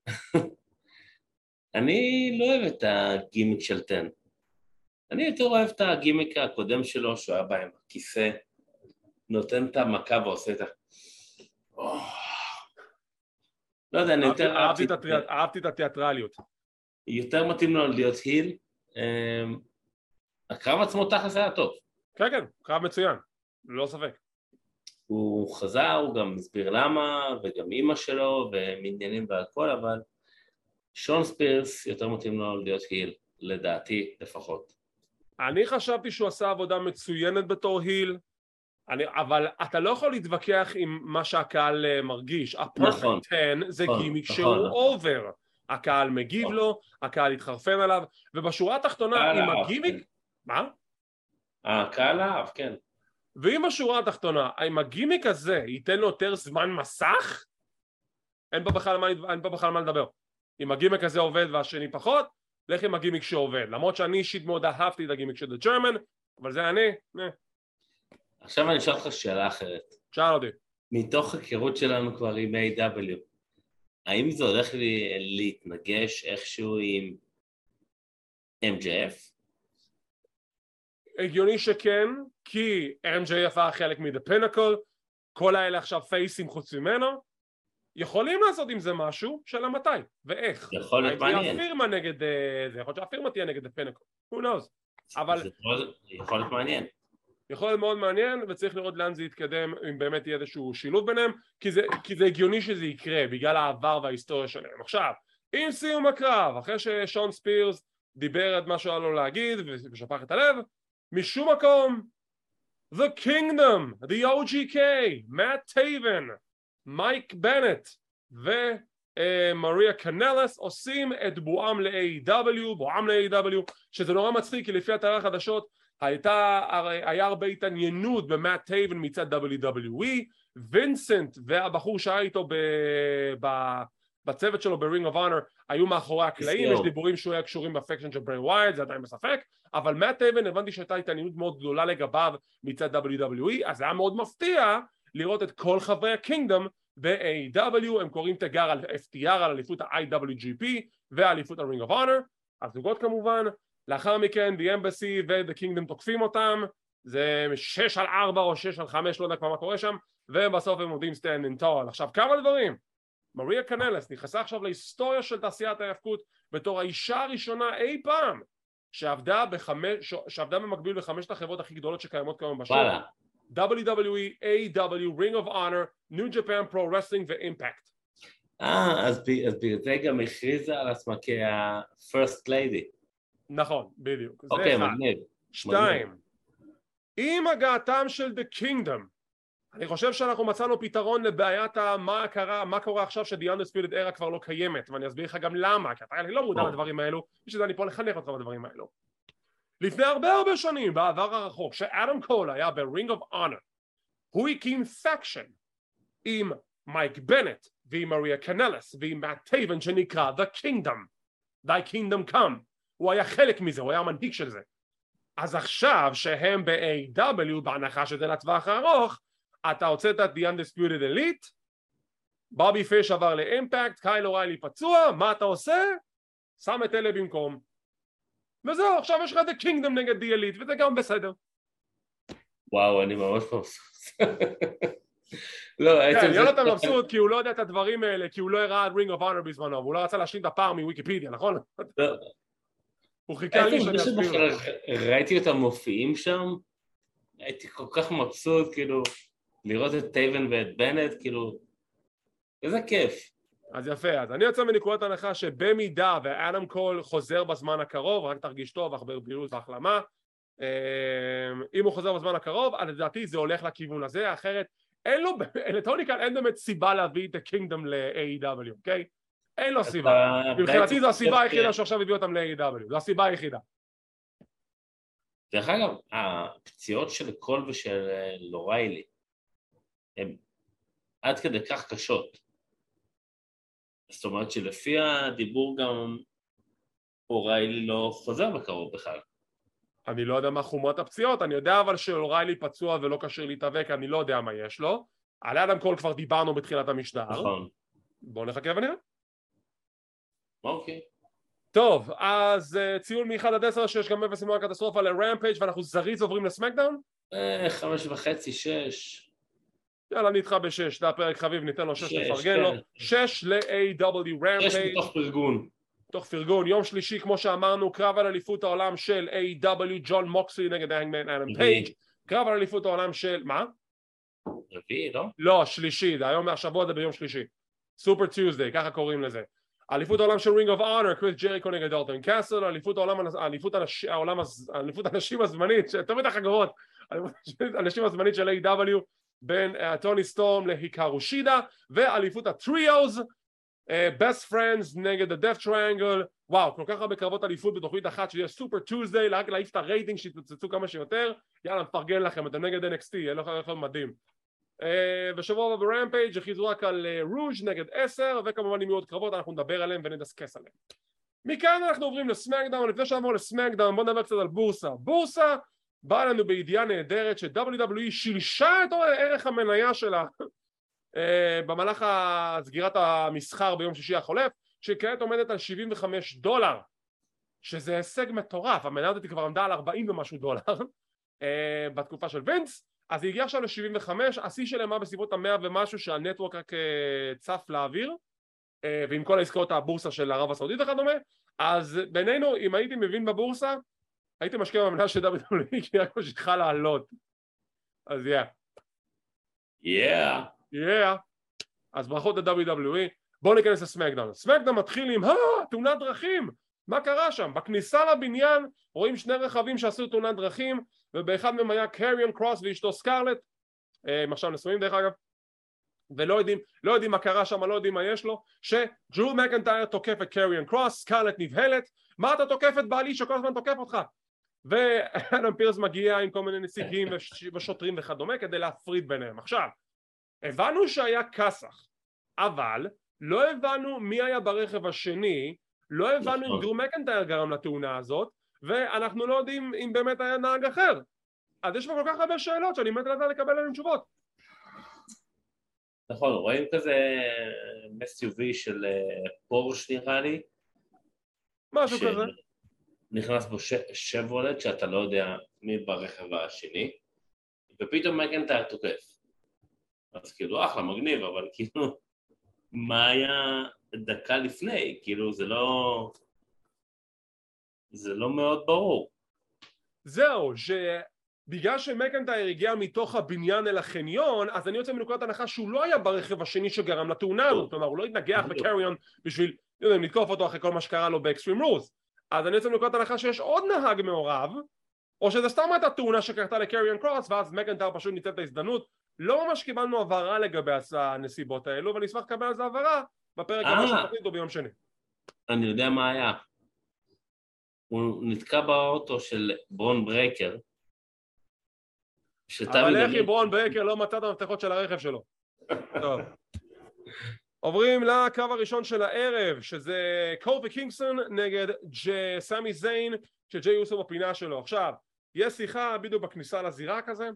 אני לא אוהב את הגימיק של טן. אני יותר אוהב את הגימיק הקודם שלו, שהוא היה בא עם הכיסא, נותן את המכה ועושה את ה... לא יודע, אני יותר אהבתי את התיאטרליות. יותר מתאים לו להיות היל. הקרב עצמו תכלס היה טוב. כן, כן, קרב מצוין, ללא ספק. הוא חזר, הוא גם הסביר למה, וגם אימא שלו, ומעניינים והכל, אבל שון ספירס יותר מתאים לו להיות heel, לדעתי לפחות. אני חשבתי שהוא עשה עבודה מצוינת בתור heel, אני, אבל אתה לא יכול להתווכח עם מה שהקהל אה, מרגיש. ה-perfect נכון, 10 זה נכון, גימיק נכון, שהוא נכון. over. הקהל מגיב נכון. לו, הקהל התחרפן עליו, ובשורה התחתונה הקהל עם אהב, הגימיק... מה? הקהל אהב, כן. ואם בשורה התחתונה, אם הגימיק הזה ייתן לו יותר זמן מסך, אין פה בכלל מה, אין פה בכלל מה לדבר. אם הגימיק הזה עובד והשני פחות, לך עם הגימיק שעובד. למרות שאני אישית מאוד אהבתי את הגימיק של The German, אבל זה אני, אה, עכשיו אני אשאל אותך שאלה אחרת. שאל אותי. מתוך היכרות שלנו כבר עם A.W, האם זה הולך לי, להתנגש איכשהו עם MJF? הגיוני שכן, כי MJF היה חלק מ-The Pinnacle, כל האלה עכשיו פייסים חוץ ממנו, יכולים לעשות עם זה משהו, שאלה מתי ואיך. יכול להיות האם תהיה מעניין. הפירמה נגד אה, זה, יכול להיות שהפירמה תהיה נגד The Pinnacle, who knows. אבל יכול להיות מעניין. יכול להיות מאוד מעניין וצריך לראות לאן זה יתקדם אם באמת יהיה איזשהו שילוב ביניהם כי זה, כי זה הגיוני שזה יקרה בגלל העבר וההיסטוריה שלהם עכשיו עם סיום הקרב אחרי ששון ספירס דיבר את מה שהיה לו להגיד ושפך את הלב משום מקום The Kingdom, The OGK, מאט טייבן, מייק בנט ומריה קנלס עושים את בואם ל-AEW, בואם ל-AEW שזה נורא מצחיק כי לפי אתרי החדשות הייתה, היה הרבה התעניינות במאט טייבן מצד WWE, וינסנט והבחור שהיה איתו ב, ב, בצוות שלו ב-Ring of Honor היו מאחורי הקלעים. יש דיבורים שהוא היה קשורים ב-faction של בריי ווייאט, זה עדיין בספק, אבל מאט טייבן הבנתי שהייתה התעניינות מאוד גדולה לגביו מצד WWE, אז זה היה מאוד מפתיע לראות את כל חברי ה-Kingdom ב-AEW, הם קוראים תיגר על FTR, על אליפות ה-IWGP ואליפות ה-Ring of Honor, הזוגות כמובן, לאחר מכן The Embassy ו-The Kingdom תוקפים אותם זה 6 על 4 או 6 על 5 לא יודע כבר מה קורה שם ובסוף הם עומדים standing tall עכשיו כמה דברים מריה קנלס נכנסה עכשיו להיסטוריה של תעשיית ההאבקות בתור האישה הראשונה אי פעם שעבדה, בחמש, שעבדה במקביל בחמשת החברות הכי גדולות שקיימות כיום בשוק וואלה. WWE, AEW, Ring of Honor, New Japan Pro Wrestling ו-Impact אה, אז אז בגלל זה גם הכריזה על עצמה כ-first lady. נכון, בדיוק אוקיי. מגניב. שתיים, עם הגעתם של The Kingdom, אני חושב שאנחנו מצאנו פתרון לבעיית מה קרה, מה קורה עכשיו ש-The Undisputed Era כבר לא קיימת, ואני אסביר לך גם למה, כי אתה לא מודע. לדברים האלו, בשביל זה אני פה לחנך אותך בדברים האלו. לפני הרבה הרבה שנים, בעבר הרחוק, שאדם קול היה ב-Ring of Honor, הוא הקים faction עם מייק בנט ועם מריה קנלס ועם מאט טייבן שנקרא The Kingdom, Thy Kingdom Come, הוא היה חלק מזה, הוא היה המנהיג של זה. אז עכשיו שהם ב-AEW בהנחה שזה לטווח הארוך אתה הוצאת את The Undisputed Elite בובי פיש עבר לאימפקט, קייל אוריילי פצוע, מה אתה עושה? שם את אלה במקום וזהו, עכשיו יש לך את ה-Kingdom נגד The Elite וזה גם בסדר וואו, אני ממש מבסוט. לא, עצם כן, זה... יונתן מבסוט כי הוא לא יודע את הדברים האלה כי הוא לא ראה את Ring of Honor בזמנו והוא לא רצה להשלים את הפער מוויקיפדיה, נכון? לא, הוא חיכה לי עצם שאני אסביר ראיתי אותם מופיעים שם, הייתי כל כך מבסוט, כאילו, לראות את טייבן ואת בנט, כאילו, איזה כיף. אז יפה, אז אני יוצא מנקודת הנחה שבמידה ואדם קול חוזר בזמן הקרוב, רק תרגיש טוב, הרבה בריאות והחלמה, אמ, אם הוא חוזר בזמן הקרוב, אז לדעתי זה הולך לכיוון הזה, אחרת אין לו, לטוני קאן אין באמת סיבה להביא את הקינגדום ל-AEW, אוקיי? אין לו סיבה. מבחינתי זו הסיבה היחידה שעכשיו הביאו אותם ל-AEW, זו הסיבה היחידה. דרך אגב, הפציעות של קול ושל אה, לוריילי הן עד כדי כך קשות. זאת אומרת שלפי הדיבור גם אוריילי לא חוזר בקרוב בכלל. אני לא יודע מה חומרת הפציעות, אני יודע אבל שאוריילי פצוע ולא כשיר להתאבק, אני לא יודע מה יש לו. על אדם קול כבר דיברנו בתחילת המשדר. נכון. בואו נחכה ונראה. אוקיי. טוב, אז uh, ציון מ-1 עד 10 שיש גם אפס סימן קטסטרופה לרמפייג' ואנחנו זריז עוברים לסמקדאון? אה, חמש וחצי, שש. יאללה, אני איתך בשש, זה הפרק חביב, ניתן לו שש שש, לפרגן כן. לו. שש ל-AEW רמפייג', מתוך פרגון. תוך פרגון, יום שלישי כמו שאמרנו קרב על אליפות העולם של AEW ג'ון מוקסלי נגד האנגמן אדם פייג' קרב על אליפות העולם של, מה? רביעי, לא? לא, שלישי, זה היום, השבוע זה ביום שלישי Super Tuesday, ככה קוראים לזה אליפות העולם של Ring of Honor, קריס ג'ריקו נגד דולטון קאסל, אליפות העולם, אליפות הנשים הזמנית, תמיד החגורות, הנשים הזמנית של AEW בין טוני סטורם להיקרו שידה, ואליפות ה-trios, best friends נגד ה-death triangle, וואו, כל כך הרבה קרבות אליפות בתוכנית אחת שיהיה Super Tuesday, רק להעיף את הרייטינג שיתפוצצו כמה שיותר, יאללה מפרגן לכם, אתם נגד NXT, יהיה לכם מדהים. בשבוע הבא ברמפייג' הכריזו רק על רוש נגד 10 וכמובן אם יהיו עוד קרבות אנחנו נדבר עליהם ונדסקס עליהם. מכאן אנחנו עוברים לסמקדאון לפני שנעבור לסמקדאון בואו נדבר קצת על בורסה. בורסה באה לנו בידיעה נהדרת ש-WWE שילשה את ערך המניה שלה במהלך סגירת המסחר ביום שישי החולף שכעת עומדת על 75 דולר שזה הישג מטורף. המניה הזאת כבר עמדה על 40 ומשהו דולר בתקופה של וינס אז היא הגיעה עכשיו ל-75, השיא שלהם היה בסביבות המאה ומשהו שהנטוורק רק צף לאוויר ועם כל העסקאות הבורסה של ערב הסעודית וכדומה. אז בינינו אם הייתי מבין בבורסה הייתי משקיע במניה של WWE כי רק ממשיכה לעלות. אז יא. יא יא. אז ברכות ל-WWE בואו ניכנס לסמקדאון. סמקדאון מתחיל עם תאונת דרכים. מה קרה שם? בכניסה לבניין רואים שני רכבים שעשו תאונת דרכים ובאחד מהם היה קריון קרוס ואשתו סקרלט. הם עכשיו נשואים דרך אגב. ולא יודעים, לא יודעים מה קרה שם, לא יודעים מה יש לו שג'רו מקנטייר תוקף את קריון קרוס, סקרלט נבהלת. מה אתה תוקף את בעלי שכל הזמן תוקף אותך ואדם פירס מגיע עם כל מיני נציגים ושוטרים וכדומה כדי להפריד ביניהם. עכשיו הבנו שהיה כסח אבל לא הבנו מי היה ברכב השני לא הבנו אם דרו מקנטייר גרם לתאונה הזאת ואנחנו לא יודעים אם באמת היה נהג אחר. אז יש פה כל כך הרבה שאלות שאני מת לדעת לקבל עליהן תשובות. נכון, רואים כזה SUV של פורש נראה לי? משהו כזה נכנס בו שברולט שאתה לא יודע מי ברכב השני ופתאום מקנטייר תוקף. אז כאילו אחלה מגניב אבל כאילו מה היה דקה לפני, כאילו זה לא... זה לא מאוד ברור. זהו, שבגלל שמקנטייר הגיע מתוך הבניין אל החניון, אז אני יוצא מנקודת הנחה שהוא לא היה ברכב השני שגרם לתאונה הזאת, כלומר הוא לא התנגח בקריון בשביל, לא יודע, לתקוף אותו אחרי כל מה שקרה לו באקסטרים רולז. אז אני יוצא מנקודת הנחה שיש עוד נהג מעורב, או שזה סתם הייתה תאונה שקרתה לקריון קרוס, ואז מקנטייר פשוט ניצל את ההזדמנות. לא ממש קיבלנו הבהרה לגבי הנסיבות האלו, ואני אשמח לקבל על זה הבהרה ואני הבא שתחליטו ביום שני. אני יודע מה היה. הוא נתקע באוטו של ברון ברייקר. אבל איך אם ברון ברייקר לא מצא את המפתחות של הרכב שלו? טוב. עוברים לקרב הראשון של הערב, שזה קופי קינגסטון נגד סמי זיין, שג'יי יוסו בפינה שלו. עכשיו, יש שיחה בדיוק בכניסה לזירה כזה,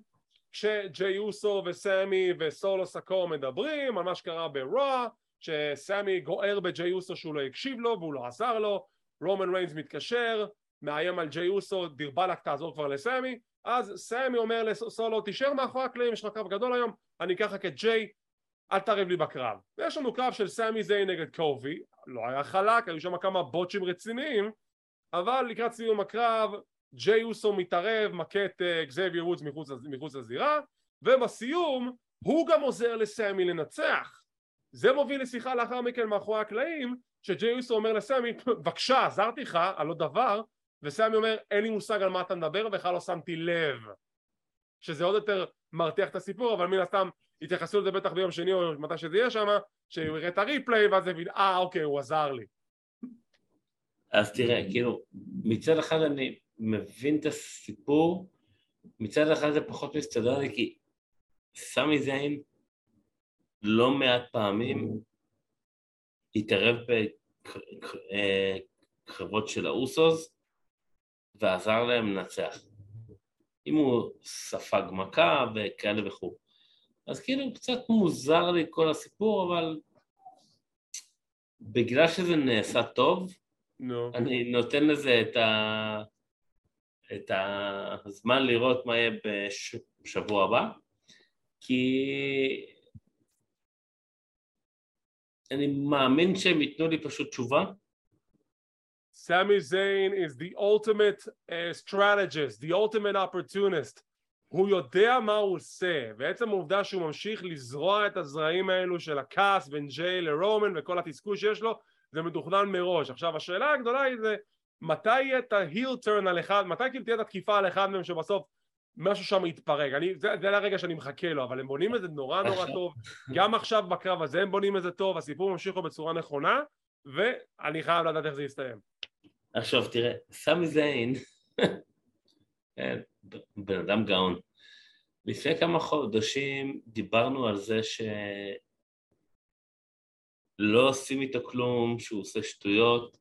כשג'יי יוסו וסמי וסולו סקור מדברים על מה שקרה ברואו, שסמי גוער בג'יי אוסו שהוא לא הקשיב לו והוא לא עזר לו, רומן ריינס מתקשר, מאיים על ג'יי אוסו, דיר באלק תעזור כבר לסמי, אז סמי אומר לסולו תישאר מאחורי הקלעים, יש לך קרב גדול היום, אני אקח רק את ג'יי, אל תתערב לי בקרב. ויש לנו קרב של סמי זיין נגד קופי, לא היה חלק, היו שם כמה בוטשים רציניים, אבל לקראת סיום הקרב ג'יי אוסו מתערב, מכה את אקזייביר וודס מחוץ, מחוץ לזירה, ובסיום הוא גם עוזר לסמי לנצח. זה מוביל לשיחה לאחר מכן מאחורי הקלעים שג'יי אוסו אומר לסמי בבקשה עזרתי לך על לא דבר. וסמי אומר אין לי מושג על מה אתה מדבר ובכלל לא שמתי לב. שזה עוד יותר מרתיח את הסיפור אבל מן הסתם יתייחסו לזה בטח ביום שני או מתי שזה יהיה שם שהוא יראה את הריפליי ואז יבין אה אוקיי הוא עזר לי אז תראה כאילו מצד אחד אני מבין את הסיפור מצד אחד זה פחות מסתדר לי כי סמי זיין לא מעט פעמים התערב בקרבות של האוסוס ועזר להם לנצח. אם הוא ספג מכה וכאלה וכו'. אז כאילו קצת מוזר לי כל הסיפור, אבל בגלל שזה נעשה טוב, no. אני נותן לזה את, ה... את הזמן לראות מה יהיה בשבוע הבא, כי אני מאמין שהם ייתנו לי פשוט תשובה, סמי זיין is the ultimate uh, strategist, the ultimate opportunist. הוא יודע מה הוא עושה, ועצם העובדה שהוא ממשיך לזרוע את הזרעים האלו של הכעס בין ג'יי לרומן וכל התסכול שיש לו, זה מתוכנן מראש. עכשיו השאלה הגדולה היא זה מתי יהיה את ההיל טרן על אחד, מתי כאילו תהיה את התקיפה על אחד מהם שבסוף משהו שם יתפרק, אני, זה, זה הרגע שאני מחכה לו, אבל הם בונים את זה נורא נורא טוב, גם עכשיו בקרב הזה הם בונים את זה טוב, הסיפור ממשיך לו בצורה נכונה, ואני חייב לדעת איך זה יסתיים. עכשיו תראה, סמי זיין, כן, בן אדם גאון. לפני כמה חודשים דיברנו על זה שלא עושים איתו כלום, שהוא עושה שטויות.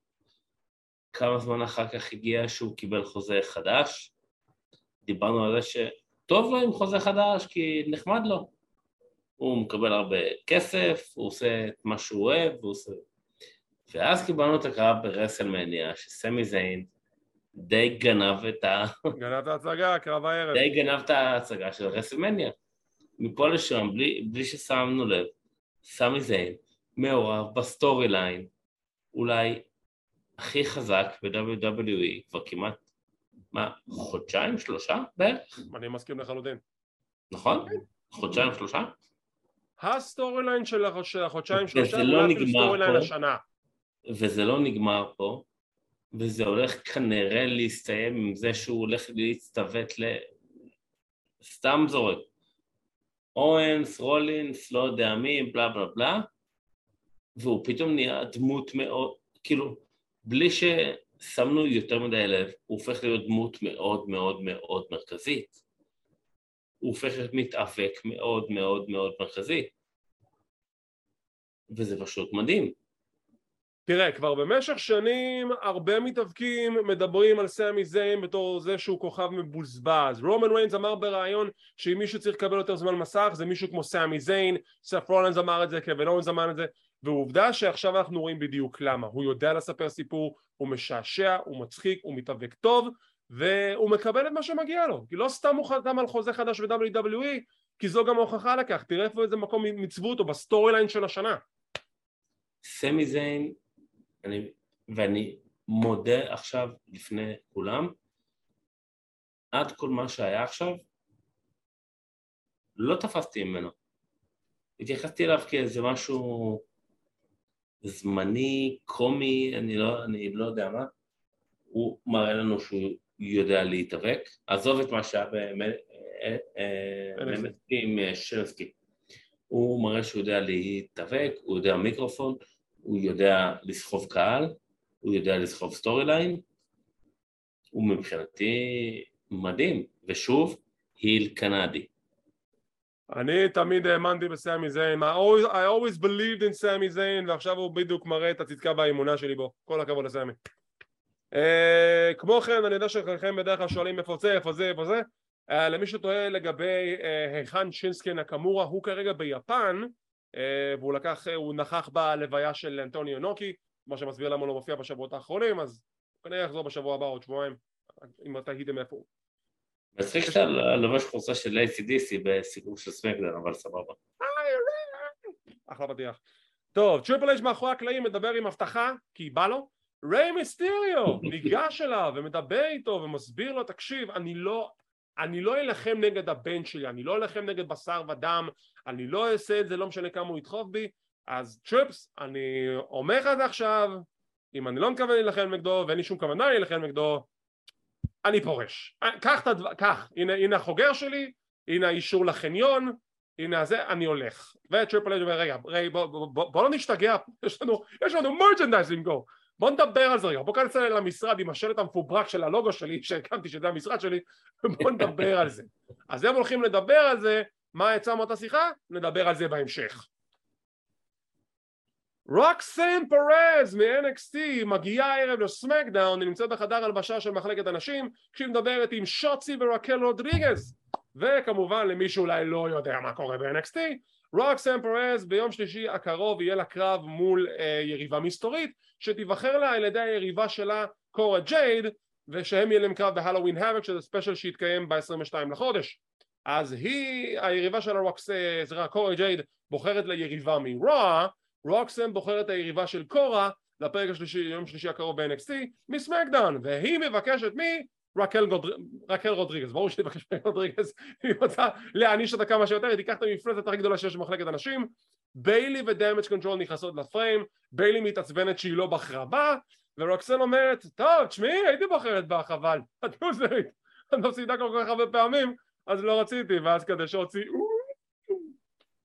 כמה זמן אחר כך הגיע שהוא קיבל חוזה חדש. דיברנו על זה שטוב לו עם חוזה חדש כי נחמד לו. הוא מקבל הרבה כסף, הוא עושה את מה שהוא אוהב, הוא עושה... ואז קיבלנו את הקרב ב WrestleMania, שסמי זיין די גנב את ה... גנב את ההצגה, קרב הערב. די גנב את ההצגה של WrestleMania. מפה לשם, בלי, בלי ששמנו לב, סמי זיין מעורב ב storyline, אולי הכי חזק ב-WWE כבר כמעט, מה, חודשיים, שלושה בערך? אני מסכים לחלוטין. נכון? חודשיים, שלושה? ה storyline של החודשיים, שלושה, וזה לא נגמר פה. וזה לא נגמר פה, וזה הולך כנראה להסתיים עם זה שהוא הולך להצטוות ל... סתם זורק. אוונס, רולינס, לא יודע מי, בלה בלה בלה, והוא פתאום נהיה דמות מאוד, כאילו, בלי ששמנו יותר מדי לב, הוא הופך להיות דמות מאוד מאוד מאוד מרכזית. הוא הופך להיות מתאבק מאוד מאוד מאוד מרכזי. וזה פשוט מדהים. תראה, כבר במשך שנים הרבה מתאבקים מדברים על סמי זיין בתור זה שהוא כוכב מבוזבז. רומן ריינס אמר בריאיון שאם מישהו צריך לקבל יותר זמן מסך זה מישהו כמו סמי זיין, סת' רולינס אמר את זה, קווין אוונס אמר את זה, ועובדה שעכשיו אנחנו רואים בדיוק למה. הוא יודע לספר סיפור, הוא משעשע, הוא מצחיק, הוא מתאבק טוב, והוא מקבל את מה שמגיע לו. כי לא סתם הוא חתם על חוזה חדש ב-WWE, כי זו גם ההוכחה לכך. תראה איפה איזה מקום מצוו אותו ב storyline של השנה. סמי זיין אני, ואני מודה עכשיו לפני כולם, עד כל מה שהיה עכשיו, לא תפסתי ממנו. התייחסתי אליו כאיזה משהו זמני, קומי, אני לא, אני לא יודע מה. הוא מראה לנו שהוא יודע להתאבק. עזוב את מה שהיה באמת עם שלסקי. הוא מראה שהוא יודע להתאבק, הוא יודע מיקרופון, הוא יודע לסחוב קהל, הוא יודע לסחוב storyline, הוא מבחינתי מדהים, ושוב, היל קנדי. אני תמיד האמנתי בסמי זיין, I always, believed in סמי זיין, ועכשיו הוא בדיוק מראה את הצדקה באמונה שלי בו, כל הכבוד לסמי. Uh, כמו כן, אני יודע שחלקכם בדרך כלל שואלים איפה זה, איפה זה, איפה זה, uh, למי שטועה לגבי uh, היכן שינסקי נקמורה, הוא כרגע ביפן, והוא לקח, אה, הוא נכח בלוויה של אנטוניו נוקי, מה שמסביר למה הוא לא מופיע בשבועות האחרונים, אז הוא כנראה יחזור בשבוע הבא עוד שבועיים, אם אתה תהיתם איפה הוא. מצחיק שאתה לובש חולצה של ACDC בסיכום של SmackDown, אבל סבבה. אחלה פתיח. טוב, טריפל אייץ' מאחורי הקלעים מדבר עם האבטחה, כי בא לו. ריי מיסטיריו ניגש אליו ומדבר איתו ומסביר לו, תקשיב, אני לא, אני לא אלחם נגד הבן שלי, אני לא אלחם נגד בשר ודם, אני לא אעשה את זה, לא משנה כמה הוא ידחוף בי, אז טריפס, אני אומר לך את זה עכשיו, אם אני לא מתכוון להילחם נגדו ואין לי שום כוונה להילחם נגדו, אני פורש. קח את הדבר, קח, הנה, הנה החוגר שלי, הנה האישור לחניון, הנה זה, אני הולך. וטריפל אומר, רגע, רגע בוא, בוא, בוא, בוא לא נשתגע, יש לנו, יש לנו merchandise למכור. בוא נדבר על זה רגע, בוא כנס אליי למשרד עם השלט המפוברק של הלוגו שלי, שהקמתי שזה המשרד שלי, בוא נדבר על זה. אז הם הולכים לדבר על זה, מה יצא מאותה שיחה? נדבר על זה בהמשך. רוקסן פרז מ-NXT מגיעה הערב ל SmackDown, היא נמצאת בחדר הלבשה של מחלקת הנשים כשהיא מדברת עם שוצי ורקל רודריגז וכמובן למי שאולי לא יודע מה קורה ב-NXT רוקסן פרז ביום שלישי הקרוב יהיה לה קרב מול אה, יריבה מסתורית שתיבחר לה על ידי היריבה שלה קורה ג'ייד ושהם יהיה להם קרב ב Halloween Havoc שזה special שיתקיים ב-22 לחודש אז היא, היריבה של הרוקס, סליחה, קורה ג'ייד בוחרת ליריבה מרוע, רוקסן בוחרת היריבה של קורה לקרב השלישי, יום שלישי הקרוב ב-NXT, מ SmackDown, והיא מבקשת מי? רקל, גודר... רקל רודריגז, ברור שהיא מבקשת מרודריגז, היא רוצה להעניש אותה כמה שיותר, היא תיקח את המפלצת הכי גדולה שיש במחלקת הנשים, ביילי ו Damage Control נכנסות לפריים, ביילי מתעצבנת שהיא לא בחרה בה, ורוקסן אומרת, טוב, תשמעי, הייתי בוחרת בך, אבל את לוזרית, את מפסידה כל כך הרבה פעמים, אז לא רציתי, ואז כדי שהוציאו...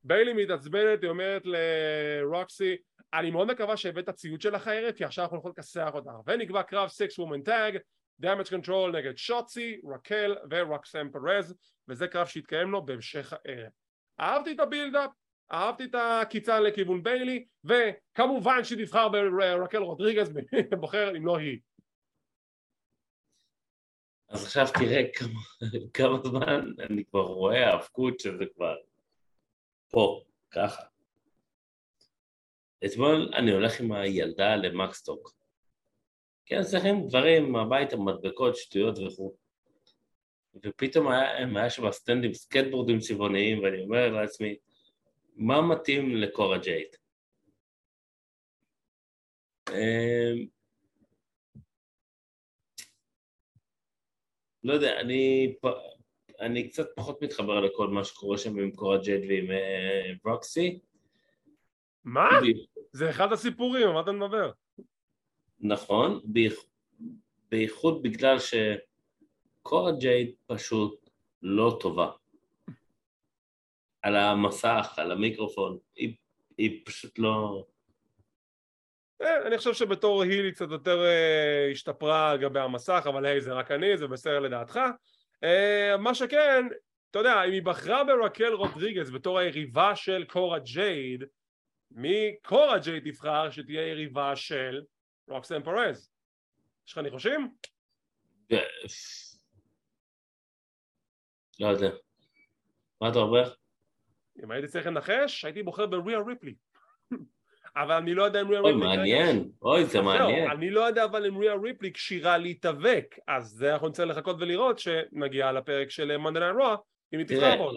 ביילי מתעצבנת, היא אומרת לרוקסי, אני מאוד מקווה שהבאת ציוד שלך הערב, כי עכשיו אנחנו יכולים לכסח אותך. ונקבע קרב 6 woman tag, Damage Control נגד שוצי, רקל ורוקסן פרז, וזה קרב שהתקיים לו בהמשך הערב. אהבתי את ה build-up, אהבתי את העקיצה לכיוון ביילי, וכמובן שהיא תבחר ברקל רודריגז, בוחר אם לא היא. אז עכשיו תראה כמה, כמה זמן אני כבר רואה האבקות שזה כבר פה, ככה. אתמול אני הולך עם הילדה למקסטוק. כן, צריכים דברים מהבית, המדבקות, שטויות וכו'. ופתאום היה, היה שם סטנדים, סקטבורדים צבעוניים, ואני אומר לעצמי, מה מתאים לקורה ג'ייט? אמ, לא יודע, אני, אני קצת פחות מתחבר לכל מה שקורה שם עם קורה ג'ייט ועם אה, ברוקסי. מה? זה אחד הסיפורים, מה אתה מדבר? נכון, בייחוד בגלל שקורה ג'ייד פשוט לא טובה. על המסך, על המיקרופון, היא, היא פשוט לא... אה, אני חושב שבתור היל היא קצת יותר אה, השתפרה על גבי המסך, אבל היי זה רק אני, זה בסדר לדעתך. אה, מה שכן, אתה יודע, אם היא בחרה ברקל רודריגז בתור היריבה של קורה ג'ייד, מי קורה ג'ייד תבחר שתהיה יריבה של רוקסן פרז? יש לך ניחושים? לא יודע. מה אתה אומר? אם הייתי צריך לנחש, הייתי בוחר בריה ריפלי. אבל אני לא יודע אם ריה ריפלי... אוי, מעניין. אוי, זה מעניין. אני לא יודע אבל אם ריה ריפלי כשירה להתאבק, אז זה אנחנו נצטרך לחכות ולראות שנגיע לפרק של מונדן רוע, אם היא תבחר בו.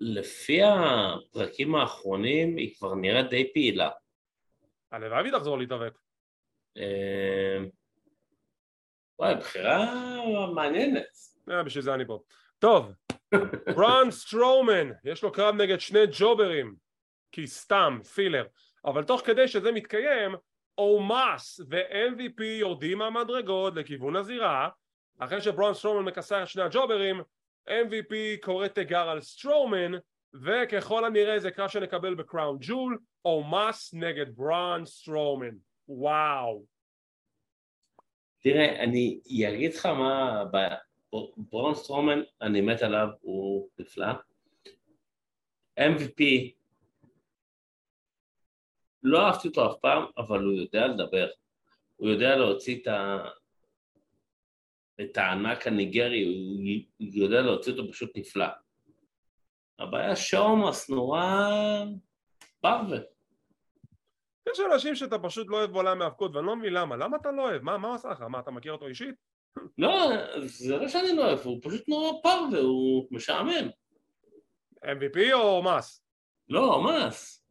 לפי הפרקים האחרונים היא כבר נראית די פעילה. הלוואי והיא תחזור להתאבק. אה, וואי, בחירה מעניינת. אה, בשביל זה אני פה. טוב, ברון סטרומן, יש לו קרב נגד שני ג'וברים, כי סתם, filler, אבל תוך כדי שזה מתקיים, אומאס ו-MVP יורדים מהמדרגות לכיוון הזירה, אחרי שברון סטרומן מכסח את שני הג'וברים, MVP קורא תיגר על סטרומן, וככל הנראה זה קרב שנקבל ב Crown Jewel, אומאס נגד ברון סטרומן. וואו. תראה, אני אגיד לך מה הבעיה. ברון סטרומן, אני מת עליו, הוא נפלא. MVP, לא אהבתי אותו אף פעם, אבל הוא יודע לדבר. הוא יודע להוציא את, ה... את הענק הניגרי, הוא יודע להוציא אותו פשוט נפלא. הבעיה שאומאס נורא פרווה. יש אנשים שאתה פשוט לא אוהב בעולם מאבקות ואני לא מבין למה, למה אתה לא אוהב? מה, מה הוא עשה לך? מה, אתה מכיר אותו אישית? לא, זה לא שאני לא אוהב, הוא פשוט נורא פרווה, הוא משעמם. MVP או מס? לא, מס.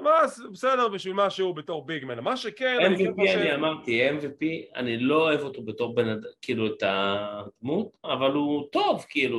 מס, בסדר בשביל מה שהוא בתור ביגמן, מה שכן, MVP אני, כן אמרתי, MVP, אני לא אוהב אותו בתור בן אדם, כאילו את הדמות, אבל הוא טוב, כאילו,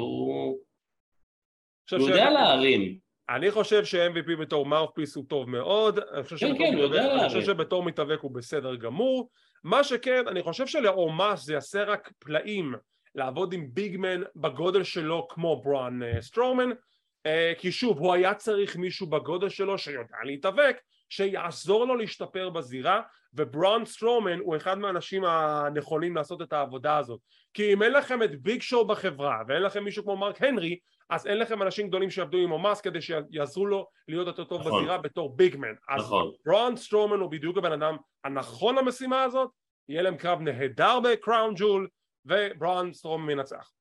הוא יודע להרים. אני חושב ש-MVP בתור מאופפיס הוא טוב מאוד, אני חושב, כן, כן, מתאבק, אני חושב שבתור מתאבק הוא בסדר גמור, מה שכן, אני חושב שלאומאס זה יעשה רק פלאים לעבוד עם ביגמן בגודל שלו כמו ברון uh, סטרומן, uh, כי שוב, הוא היה צריך מישהו בגודל שלו שיודע להתאבק, שיעזור לו להשתפר בזירה, וברון סטרומן הוא אחד מהאנשים הנכונים לעשות את העבודה הזאת. כי אם אין לכם את ביג שואו בחברה, ואין לכם מישהו כמו מרק הנרי, אז אין לכם אנשים גדולים שיעבדו עם אומאס כדי שיעזרו לו להיות יותר טוב נכון. בזירה בתור big man אז נכון. ברון סטרומן הוא בדיוק הבן אדם הנכון למשימה הזאת יהיה להם קרב נהדר ב Crown Jewel וברון סטרומן מנצח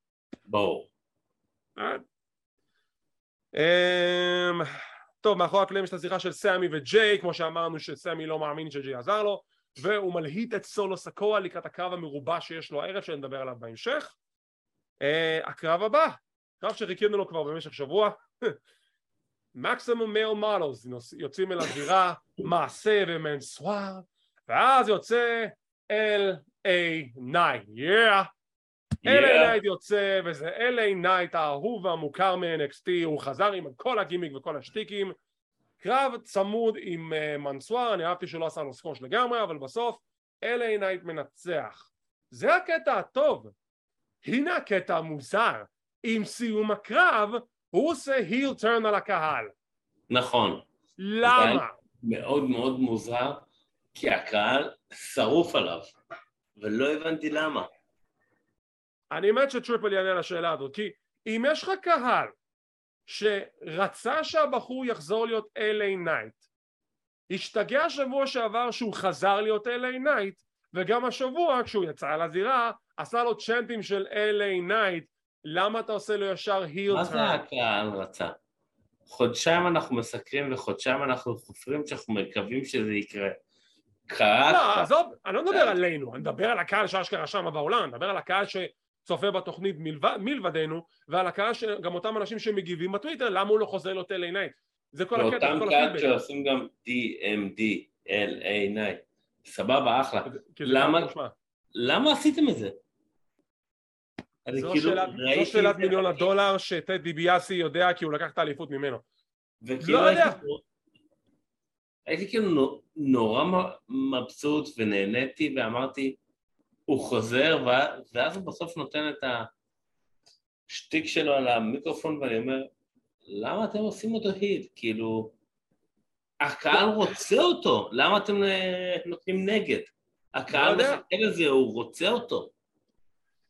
ברור. אמ, טוב מאחורי הקלעים יש את השיחה של סמי וג'יי כמו שאמרנו שסמי לא מאמין שג'יי עזר לו והוא מלהיט את סולו סקואה לקראת הקרב המרובע שיש לו הערב שנדבר עליו בהמשך. uh, הקרב הבא קרב שחיכינו לו כבר במשך שבוע Maximum Male Models יוצאים אל הזירה מייס ומנסואר ואז יוצא LA Knight, yeah. LA Knight יוצא וזה LA Knight האהוב והמוכר מ-NXT, הוא חזר עם כל הגימיק וכל השטיקים, קרב צמוד עם uh, מנסואר, אני אהבתי שלא עשה לו סקוש לגמרי, אבל בסוף LA Night מנצח. זה הקטע הטוב. הנה הקטע המוזר. עם סיום הקרב הוא עושה היל טרן על הקהל. נכון. למה? מאוד מאוד מוזר, כי הקהל שרוף עליו, ולא הבנתי למה. אני מת שטריפל יענה לשאלה הזאת, כי אם יש לך קהל שרצה שהבחור יחזור להיות LA Knight, השתגע שבוע שעבר שהוא חזר להיות LA Knight, וגם השבוע כשהוא יצא לזירה עשה לו צ'נטים של LA Knight, למה אתה עושה לו ישר heel מה זה הקהל רצה? חודשיים אנחנו מסקרים וחודשיים אנחנו חופרים שאנחנו מקווים שזה יקרה. קהל... לא, עזוב, אני לא מדבר עלינו, אני מדבר על הקהל שאשכרה שם בעולם, אני מדבר על הקהל שצופה בתוכנית מלבד, מלבדנו, ועל הקהל שגם אותם אנשים שמגיבים בטוויטר, למה הוא לא חוזר לו LA נייט? זה כל הקטע, ואותם כל קהל שעושים גם DMD, LA נייט. סבבה, אחלה. למה עשיתם את זה? זו כאילו שאלת, זו שאלת מיליון הדולר שטד דיביאסי יודע כי הוא לקח את האליפות ממנו. וכאילו לא יודע. הייתי כאילו נורא מבסוט ונהניתי ואמרתי הוא חוזר ואז הוא בסוף נותן את השטיק שלו על המיקרופון ואני אומר למה אתם עושים אותו היט? כאילו הקהל רוצה אותו, למה אתם נותנים נגד? הקהל לא מחכה לזה, הוא רוצה אותו.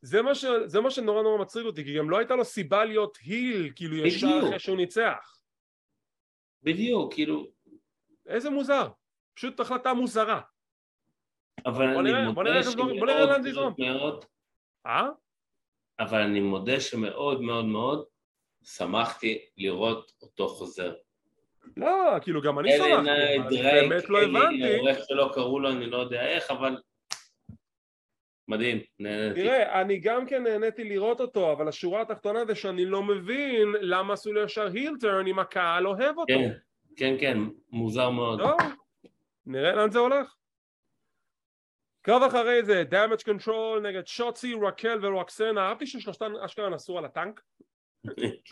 זה מה, ש... זה מה שנורא נורא מצחיק אותי, כי גם לא הייתה לו סיבה להיות היל, כאילו ישר אחרי שהוא ניצח. בדיוק, כאילו... איזה מוזר. פשוט החלטה מוזרה. אבל אני נראה, מודה שמאוד מאוד... אה? אבל אני מודה שמאוד מאוד מאוד שמחתי לראות אותו חוזר. לא, כאילו גם אני שמחתי, אני באמת לא הבנתי. איך שלא קראו לו, אני לא יודע איך, אבל מדהים, נהניתי. תראה, אני גם כן נהניתי לראות אותו, אבל השורה התחתונה זה שאני לא מבין למה עשו לו ישר הילטרן אם הקהל אוהב אותו. כן, כן, כן, מוזר מאוד. טוב, נראה לאן זה הולך. קרב אחרי זה, damage control נגד שוצי, רקל ורוקסנה, אהבתי ששלושתן אשכרה נסעו על הטנק,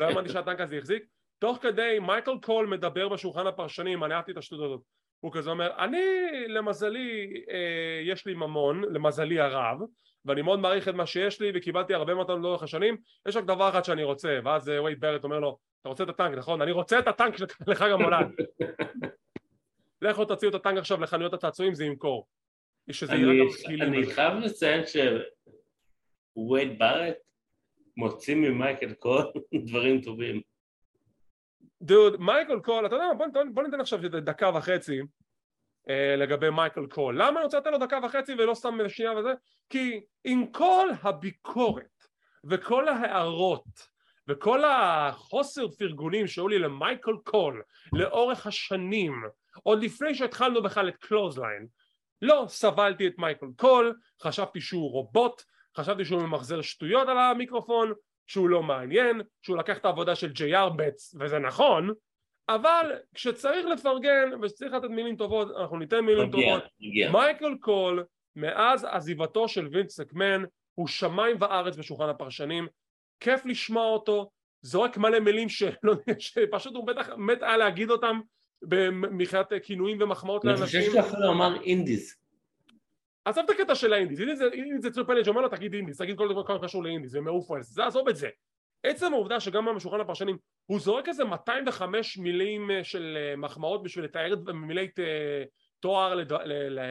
לא האמנתי שהטנק הזה החזיק, תוך כדי מייקל קול מדבר בשולחן הפרשנים, אני אהבתי את השטות הזאת, הוא כזה אומר, אני למזלי אה, יש לי ממון, למזלי הרב, ואני מאוד מעריך את מה שיש לי וקיבלתי הרבה מאוד לאורך השנים, יש רק דבר אחד שאני רוצה, ואז אה, וייד בארט אומר לו, אתה רוצה את הטנק נכון? אני רוצה את הטנק לחג המולד. לכו תציעו את הטנק עכשיו לחנויות הצעצועים זה ימכור. אני חייב לציין שווייד בארט מוציא ממייקל קול דברים טובים. דוד, מייקל קול, אתה יודע מה, בוא, בוא ניתן עכשיו דקה וחצי אה, לגבי מייקל קול. למה אני רוצה לתת לו דקה וחצי ולא סתם שנייה וזה? כי עם כל הביקורת וכל ההערות וכל החוסר פרגונים שהיו לי למייקל קול לאורך השנים, עוד לפני שהתחלנו בכלל את קלוזליין, לא סבלתי את מייקל קול, חשבתי שהוא רובוט, חשבתי שהוא ממחזר שטויות על המיקרופון, שהוא לא מעניין, שהוא לקח את העבודה של ג'יי בטס, וזה נכון, אבל כשצריך לפרגן וצריך לתת מילים טובות, אנחנו ניתן מילים מגיע, טובות. מגיע. מייקל קול, מאז עזיבתו של וינס מקמן, הוא שמיים וארץ בשולחן הפרשנים, כיף לשמוע אותו, זורק מלא מילים שלא, שפשוט הוא בטח מת היה להגיד אותם מבחינת כינויים ומחמאות לאנשים. אני חושב שאפילו אמר indies. עזוב את הקטע של ה indies, אם זה טריפל אייץ' אומר לו תגיד indies, תגיד כל דבר קשור ל indies ומעוף על זה, עזוב את זה. עצם העובדה שגם במשולחן הפרשנים הוא זורק איזה 205 מילים אה, של אה, מחמאות בשביל לתאר מילי אה, תואר,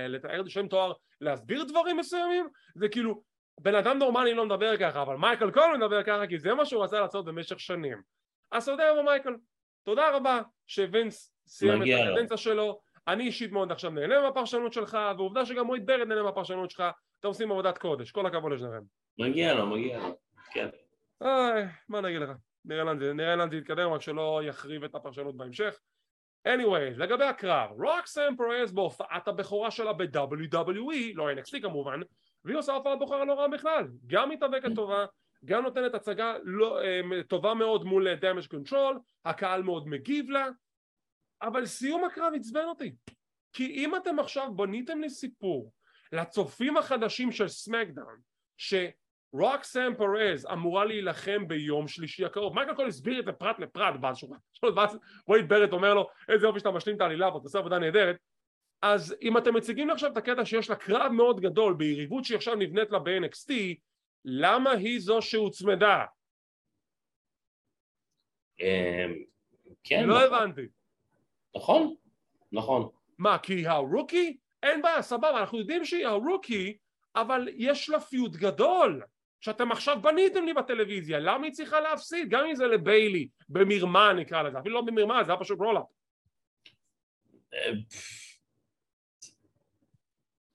לתאר שם תואר, להסביר דברים מסוימים, זה כאילו בן אדם נורמלי לא מדבר ככה, אבל מייקל קול מדבר ככה כי זה מה שהוא רצה לעשות במשך שנים. אז אתה יודע מה מייקל, תודה רבה שווינס סיים את הקדנציה שלו, אני אישית מאוד עכשיו נהנה מהפרשנות שלך, ועובדה שגם וייד בארט נהנה מהפרשנות שלך, אתם עושים עבודת קודש, כל הכבוד לשניכם. מגיע לו, מגיע לו, כן. איי, מה נגיד לך, נראה לאן זה, נראה לאן זה יתקדם, רק שלא יחריב את הפרשנות בהמשך. anyway, לגבי הקרב, רוקסן פרז בהופעת הבכורה שלה ב-WWE, לא NXT כמובן, והיא עושה הופעת בכורה לא רעה בכלל, גם מתאבקת טובה, גם נותנת הצגה לא, אה, טובה מאוד מול damage control, הקהל מאוד מגיב לה, אבל סיום הקרב עצבן אותי. כי אם אתם עכשיו בניתם לי סיפור לצופים החדשים של סמקדאון שרוקסן פרז אמורה להילחם ביום שלישי הקרוב מייקל קול הסביר את זה פרט לפרט ואז וייד בארט אומר לו איזה יופי שאתה משלים את העלילה ואתה עושה עבודה נהדרת אז אם אתם מציגים לי עכשיו את הקטע שיש לה קרב מאוד גדול ביריבות שהיא עכשיו נבנית לה ב-NXT למה היא זו שהוצמדה? אמ, כן. לא נכון. הבנתי. נכון, נכון. מה, כי ה rookie? אין בעיה, סבבה, אנחנו יודעים שהיא ה rookie, אבל יש לה feud גדול, שאתם עכשיו בניתם לי בטלוויזיה, למה היא צריכה להפסיד? גם אם זה לביילי, במרמה נקרא לזה, אפילו לא במרמה, זה היה פשוט roll-up.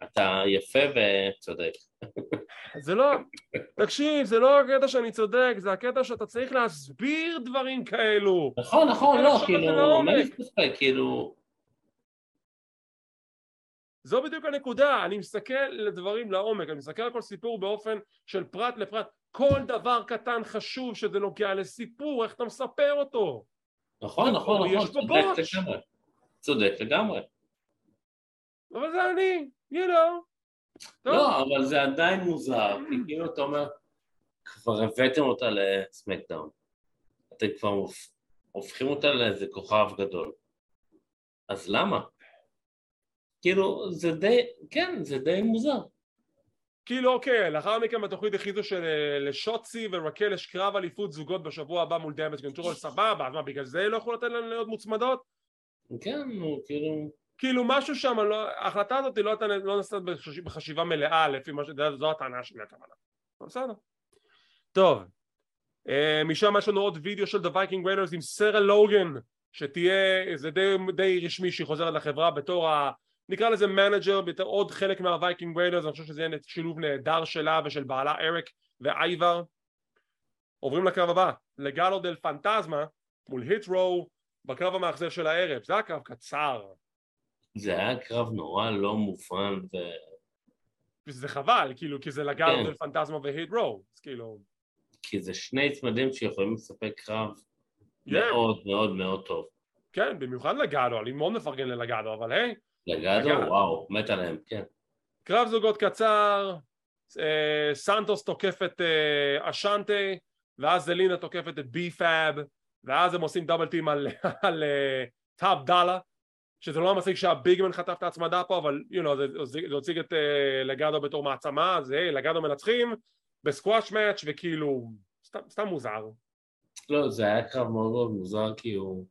אתה יפה וצודק. זה לא, תקשיב, זה לא הקטע שאני צודק, זה הקטע שאתה צריך להסביר דברים כאלו. נכון, נכון, לא, כאילו, לעומק. מה להסתפק, כאילו, זו בדיוק הנקודה, אני מסתכל לדברים לעומק, אני מסתכל על כל סיפור באופן של פרט לפרט, כל דבר קטן חשוב שזה נוגע לסיפור, איך אתה מספר אותו. נכון, נכון, נכון, צודק. לגמרי. צודק לגמרי. אבל זה אני, you know. טוב. לא, אבל זה עדיין מוזר, כי כאילו אתה אומר, כבר הבאתם אותה לסמקדאון. אתם כבר הופ- הופכים אותה לאיזה כוכב גדול. אז למה? כאילו, זה די, כן, זה די מוזר. כאילו אוקיי, לאחר מכן בתוכנית הכריזו שלשוצי ורקל יש קרב אליפות זוגות בשבוע הבא מול Damage Control, סבבה, אז מה בגלל זה לא יכולו לתת להם להיות מוצמדות? כן, נו, כאילו, כאילו משהו שם, לא, ההחלטה הזאת לא, לא נעשית בחש- בחשיבה מלאה לפי מה ש... זו הטענה שלי הכוונה. בסדר. טוב, אה, משם יש לנו עוד וידאו של The Viking Raiders עם סרה לוגן שתהיה, זה די, די רשמי שהיא חוזרת לחברה בתור ה... נקרא לזה manager, עוד חלק מהווייקינג ריידרס, אני חושב שזה יהיה שילוב נהדר שלה ושל בעלה אריק ואייבר. עוברים לקרב הבא, לגלו דל פנטזמה מול היט רו בקרב המאכזב של הערב, זה היה קרב קצר, זה היה קרב נורא לא מובן, ו... וזה חבל, כאילו, כי זה לגלו כן. פנטזמה והיט רו, אז כאילו, כי זה שני צמדים שיכולים לספק קרב Yeah. מאוד מאוד מאוד טוב. כן, במיוחד לגלו, אני מאוד מפרגן ללגלו, אבל היי, לגדו, לגדו. וואו, מת עליהם, כן. קרב זוגות קצר, אה, סנטוס תוקף את אה, אשנטה, ואז זלינה תוקפת את בי פאב, ואז הם עושים double team על, על אה, טופ דולה, שזה לא מציג שה big man חטף את ההצמדה פה, אבל you know, זה, זה, זה הציג את אה, לגדו בתור מעצמה, אז היי, לגדו מנצחים ב squash match וכאילו, סתם, סתם מוזר. לא, זה היה קרב מאוד מאוד מוזר, כי הוא...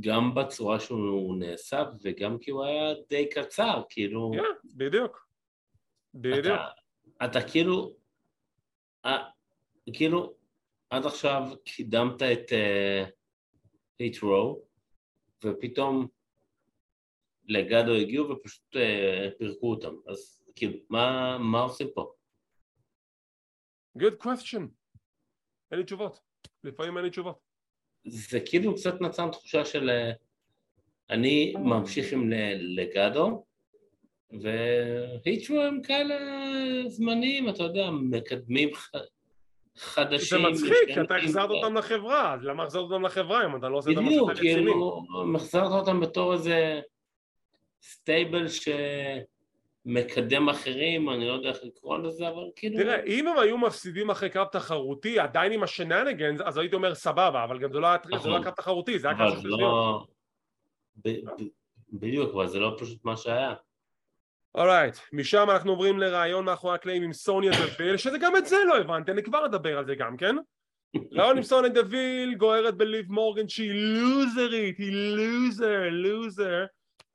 גם בצורה שהוא נעשה, וגם כי הוא היה די קצר, כאילו... כן, בדיוק. בדיוק. אתה, אתה כאילו... אה, כאילו, עד עכשיו קידמת את היט רו, ופתאום לגדו הגיעו ופשוט אה, פירקו אותם. אז כאילו, מה, מה עושים פה? Good question. אין לי תשובות. לפעמים אין לי תשובות. זה כאילו קצת נתן תחושה של אה, אני ממשיך עם לגדו והיט רו הם כאלה זמניים, אתה יודע, מקדמים ח... זה חדשים. מצחיק, כי אתה משתנים. החזרת אותם לחברה, אז למה החזרת אותם לחברה אם אתה לא עושה את בדיוק, המשהו רציני? כאילו, מחזרת אותם בתור איזה stable שמקדם אחרים, אני לא יודע איך לקרוא לזה, אבל כאילו... תראה, אם הם היו מפסידים אחרי קרב תחרותי, עדיין עם ה shenanigans, אז הייתי אומר סבבה, אבל גם זה לא היה לא קרב תחרותי, זה היה קרב של. לא... ב- בדיוק, אבל זה לא פשוט מה שהיה. alright, משם אנחנו עוברים לראיון מאחורי הקלעים עם סוניה דוויל, שזה גם את זה לא הבנתי, אני כבר אדבר על זה גם כן. ראיון עם סוניה דוויל, גוערת בליב מורגן שהיא לוזרית, היא לוזר, לוזר,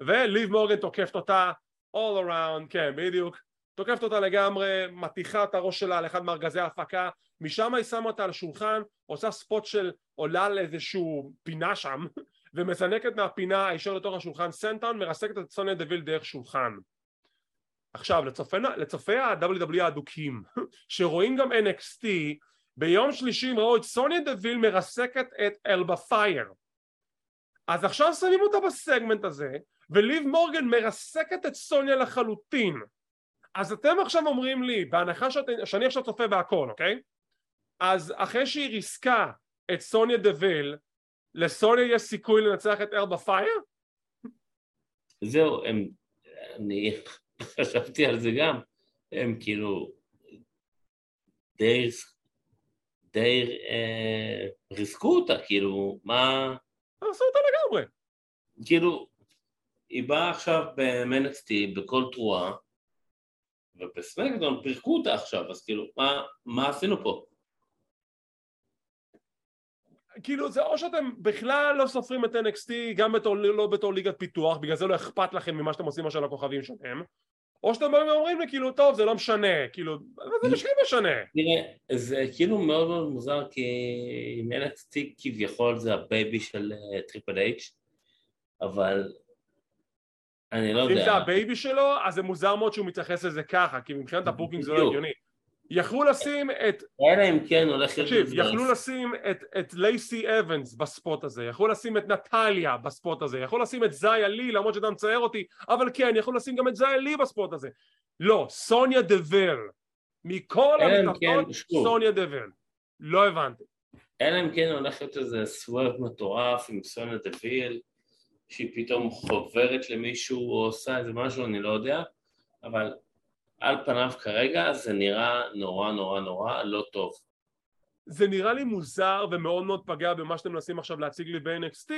וליב מורגן תוקפת אותה all around, כן בדיוק, תוקפת אותה לגמרי, מטיחה את הראש שלה על אחד מארגזי ההפקה, משם היא שמה אותה על השולחן, עושה spot של עולה לאיזשהו פינה שם, ומזנקת מהפינה הישר לתוך השולחן senton, מרסקת את סוניה דוויל דרך שולחן. עכשיו לצופי, לצופי ה-WWE האדוקים שרואים גם NXT ביום שלישי הם ראו את סוניה דוויל מרסקת את אלבה פייר. אז עכשיו שמים אותה בסגמנט הזה וליב מורגן מרסקת את סוניה לחלוטין. אז אתם עכשיו אומרים לי בהנחה שאת, שאני עכשיו צופה בהכל אוקיי? אז אחרי שהיא ריסקה את סוניה דוויל לסוניה יש סיכוי לנצח את אלבה פייר? זהו, הם, אני חשבתי על זה גם, הם כאילו די, די אה, ריסקו אותה, כאילו, מה... עשו אותה לגמרי. כאילו, היא באה עכשיו ב-NXT בכל תרועה, ובסמקדון פירקו אותה עכשיו, אז כאילו, מה, מה עשינו פה? כאילו זה או שאתם בכלל לא סופרים את NXT גם בתור, לא בתור ליגת פיתוח בגלל זה לא אכפת לכם ממה שאתם עושים עכשיו לכוכבים שלהם או שאתם באים ואומרים לי כאילו טוב זה לא משנה כאילו זה משנה משנה. תראה זה כאילו מאוד מאוד מוזר כי עם NXT כביכול זה ה baby של טריפל uh, אייץ' אבל אני לא יודע. אם זה ה baby שלו אז זה מוזר מאוד שהוא מתייחס לזה ככה כי מבחינת ה booking זה לא הגיוני יכלו לשים את... אלא אם כן הולך... תקשיב, יכלו לשים את, את לייסי אבנס ב spot הזה, יכלו לשים את נטליה ב spot הזה, יכלו לשים את זיה לי, למרות שאתה מצייר אותי, אבל כן, יכלו לשים גם את זיה לי ב spot הזה. לא, סוניה דוויל. מכל כן, סוניה דבל. לא הבנתי. אלא אם כן הולך להיות איזה סוורט מטורף עם סוניה דוויל, שהיא פתאום חוברת למישהו או עושה איזה משהו, אני לא יודע, אבל על פניו כרגע זה נראה נורא נורא נורא לא טוב. זה נראה לי מוזר ומאוד מאוד פגע במה שאתם מנסים עכשיו להציג לי ב-NXT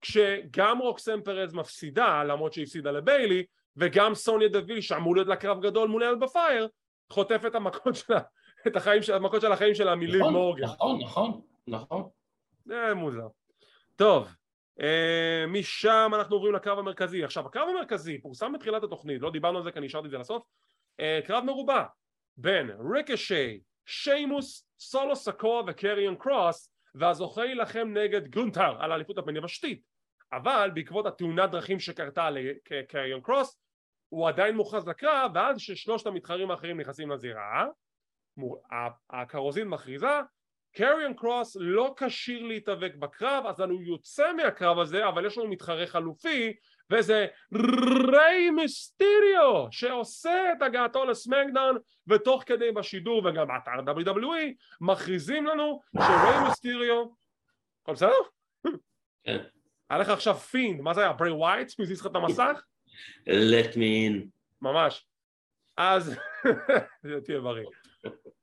כשגם רוקסם פרז מפסידה למרות שהיא הפסידה לביילי וגם סוניה דוויל שאמור להיות לה קרב גדול מול אלבה פייר חוטף את המכות שלה את החיים של, המכות של החיים שלה מליב נכון, מורגן. נכון, נכון, נכון. זה מוזר. טוב, אה, משם אנחנו עוברים לקרב המרכזי. עכשיו הקרב המרכזי פורסם בתחילת התוכנית, לא דיברנו על זה כי אני השארתי את זה לסוף, קרב מרובע בין ריקושיי, שיימוס, סולו סיקואה וקריון קרוס והזוכה יילחם נגד גונטר על האליפות הפן-יבשתית אבל בעקבות התאונת דרכים שקרתה לקריון קרוס הוא עדיין מוכרז לקרב ועד ששלושת המתחרים האחרים נכנסים לזירה הכרוזין מכריזה קריון קרוס לא כשיר להתאבק בקרב אז הוא יוצא מהקרב הזה אבל יש לנו מתחרה חלופי וזה ריי מיסטיריו שעושה את הגעתו לסמקדאון ותוך כדי בשידור וגם באתר WWE מכריזים לנו שריי מיסטיריו הכל בסדר? כן. היה לך עכשיו פינד, מה זה היה? ברי ווייט? מי הזיז לך את המסך? let me in. ממש. אז תהיה בריא.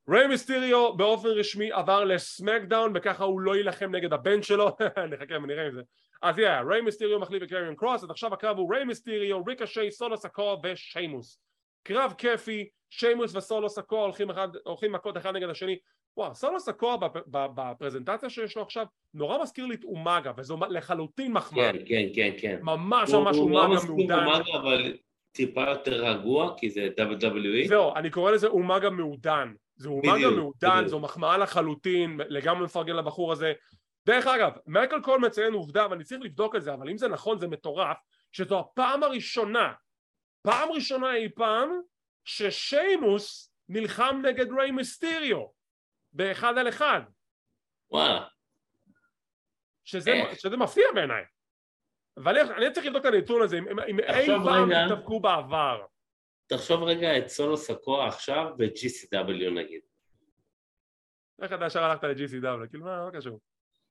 ריי מיסטיריו באופן רשמי עבר לסמקדאון וככה הוא לא יילחם נגד הבן שלו. נחכה ונראה אם זה. אז יהיה ריי מיסטיריו מחליף את קריון קרוס אז עכשיו הקרב הוא ריי מיסטיריו, ריקושיי, סולו סיקואה ושיימוס. קרב כיפי, שיימוס וסולו סיקואה הולכים, אחד, הולכים מכות אחד נגד השני. וואו, סולו סקור בפרזנטציה שיש לו עכשיו נורא מזכיר לי את אומאגה וזו לחלוטין מחמאה. כן, כן, כן, כן. ממש ממש אומאגה מעודן. אבל טיפה יותר רגוע כי זה WWE זהו, אני קורא לזה אומאגה מעודן זה אומאגה מעודן, זו מחמאה לחלוטין, לגמרי מפרגן לבחור הזה. דרך אגב, מייקל קול מציין עובדה ואני צריך לבדוק את זה אבל אם זה נכון זה מטורף שזו הפעם הראשונה פעם ראשונה אי פעם ששיימוס נלחם נגד ריי מיסטיריו באחד על אחד. וואלה. שזה, שזה מפתיע בעיניי. אבל אני צריך לבדוק את הנתון הזה אם אי פעם התאבקו בעבר תחשוב רגע את סולו סקוע עכשיו ב-GCW נגיד איך אתה ישר הלכת ל-GCW? כאילו מה, מה קשור?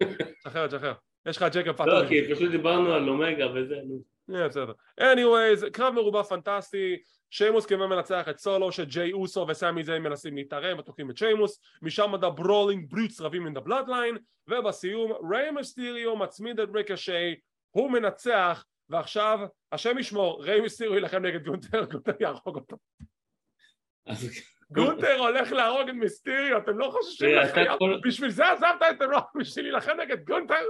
שחרר, שחרר. יש לך ג'קב פאטו. לא, כי פשוט דיברנו על אומגה וזה. Yeah, בסדר. anyways, קרב מרובע פנטסטי, שיימוס כמובן מנצח את סולו, שג'יי אוסו וסמי זיין מנסים להתערב ותוקפים את שיימוס, משם עד הברולינג ברוטס רבים עם הבלאדליין, ובסיום ריי מסטיריו מצמיד את ריקושיי, הוא מנצח, ועכשיו, השם ישמור, ריי מסטיריו יילחם נגד גונטר, גונטר יהרוג אותו. גונטר הולך להרוג את מיסטיריו, אתם לא חוששים לחייו? בשביל זה עזבת את הרואו בשביל להילחם נגד גונטר?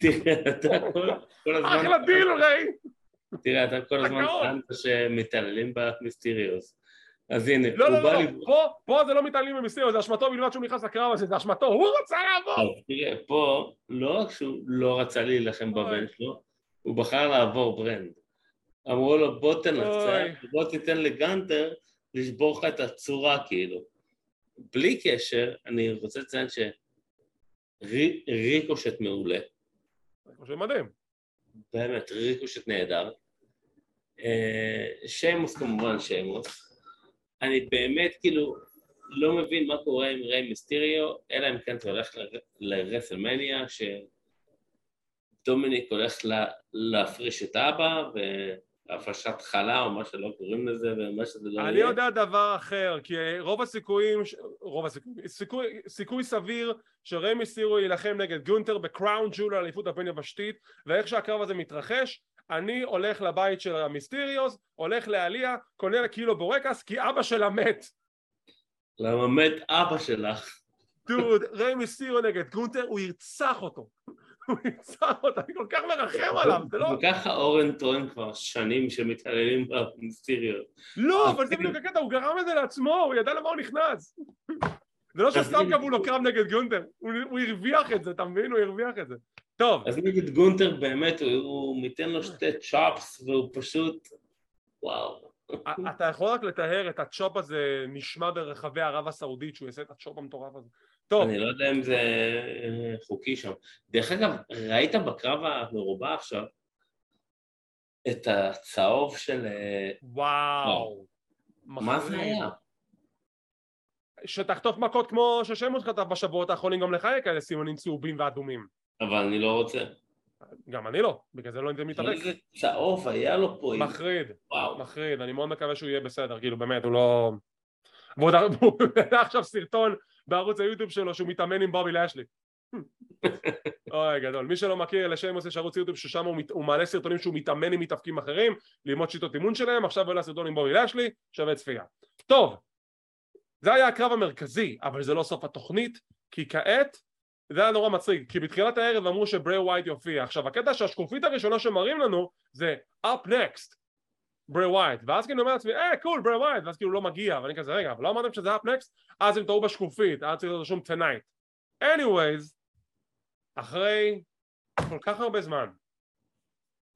תראה, אתה כל הזמן... אחלה דיל, ריי! תראה, אתה כל הזמן טענת שמתעללים במיסטיריוס. אז הנה, לא, הוא לא, בא... לא, לא, פה זה לא מתעללים במיסטיריוס, זה אשמתו בלבד שהוא נכנס לקרב הזה, זה אשמתו, הוא רצה לעבור! תראה, פה לא רק שהוא לא רצה להילחם בבן שלו, הוא בחר לעבור brand. אמרו לו, בוא תנצח, בוא תיתן לגנטר לשבור לך את הצורה כאילו. בלי קשר, אני רוצה לציין שריקושט מעולה. ריקושט מדהים. באמת, ריקושט נהדר. אה, שיימוס כמובן שיימוס. אני באמת כאילו לא מבין מה קורה עם ריי מיסטיריו, אלא אם כן אתה הולך לרסלמניה, שדומיניק הולך להפריש את אבא, ו... הפרשת חלה או מה שלא קוראים לזה ומה שזה לא אני יודע דבר אחר, כי רוב הסיכויים, רוב הסיכויים, סיכוי, סיכוי סביר שריי מיסטיריו יילחם נגד גונטר בקראון ג'ול על אליפות הבין יבשתית ואיך שהקרב הזה מתרחש אני הולך לבית של המיסטיריוס, הולך לעליה, קונה לה קילו בורקס כי אבא שלה מת. למה מת אבא שלך? דוד, ריי מיסטיריו נגד גונטר, הוא ירצח אותו הוא אותו, אני כל כך מרחם עליו, זה לא... וככה אורן טוען כבר שנים שמתעללים במיסטיריוס. לא, אבל זה בדיוק הקטע, הוא גרם את זה לעצמו, הוא ידע למה הוא נכנס. זה לא שסתם קבעו לו קרב נגד גונטר, הוא הרוויח את זה, אתה מבין? הוא הרוויח את זה. טוב. אז נגד גונטר באמת, הוא ייתן לו שתי chops והוא פשוט... וואו. אתה יכול רק לתאר את ה chop הזה נשמע ברחבי ערב הסעודית שהוא יעשה את ה chop המטורף הזה. טוב. אני לא יודע אם זה חוקי שם. דרך אגב, ראית בקרב המרובע עכשיו את הצהוב של... אה, וואו. מה זה היה? שתחטוף מכות כמו ששמוס חטף בשבועות האחרונים, גם לך יהיה כאלה סימונים צהובים ואדומים. אבל אני לא רוצה. גם אני לא, בגלל זה לא מתאבק. איזה צהוב היה לו פה. מחריד, וואו. מחריד, אני מאוד מקווה שהוא יהיה בסדר, כאילו באמת, הוא לא... ועוד עכשיו סרטון בערוץ היוטיוב שלו שהוא מתאמן עם בובי לאשלי. אוי גדול, מי שלא מכיר לשיימוס יש ערוץ יוטיוב ששם הוא, מת... הוא מעלה סרטונים שהוא מתאמן עם מתאפקים אחרים ללמוד שיטות אימון שלהם, עכשיו הוא עולה סרטון עם בובי לאשלי, שווה צפייה. טוב, זה היה הקרב המרכזי, אבל זה לא סוף התוכנית, כי כעת זה היה נורא מצחיק, כי בתחילת הערב אמרו שברי ווייט יופיע. עכשיו הקטע שהשקופית הראשונה שמראים לנו זה up next ברי ווייט, ואז כאילו אומר לעצמי, אה cool ברי ווייט, ואז כאילו לא מגיע, ואני כזה רגע, אבל לא אמרתם שזה next? אז הם טעו בשקופית, היה צריך להיות רשום tonight. anyways, אחרי כל כך הרבה זמן,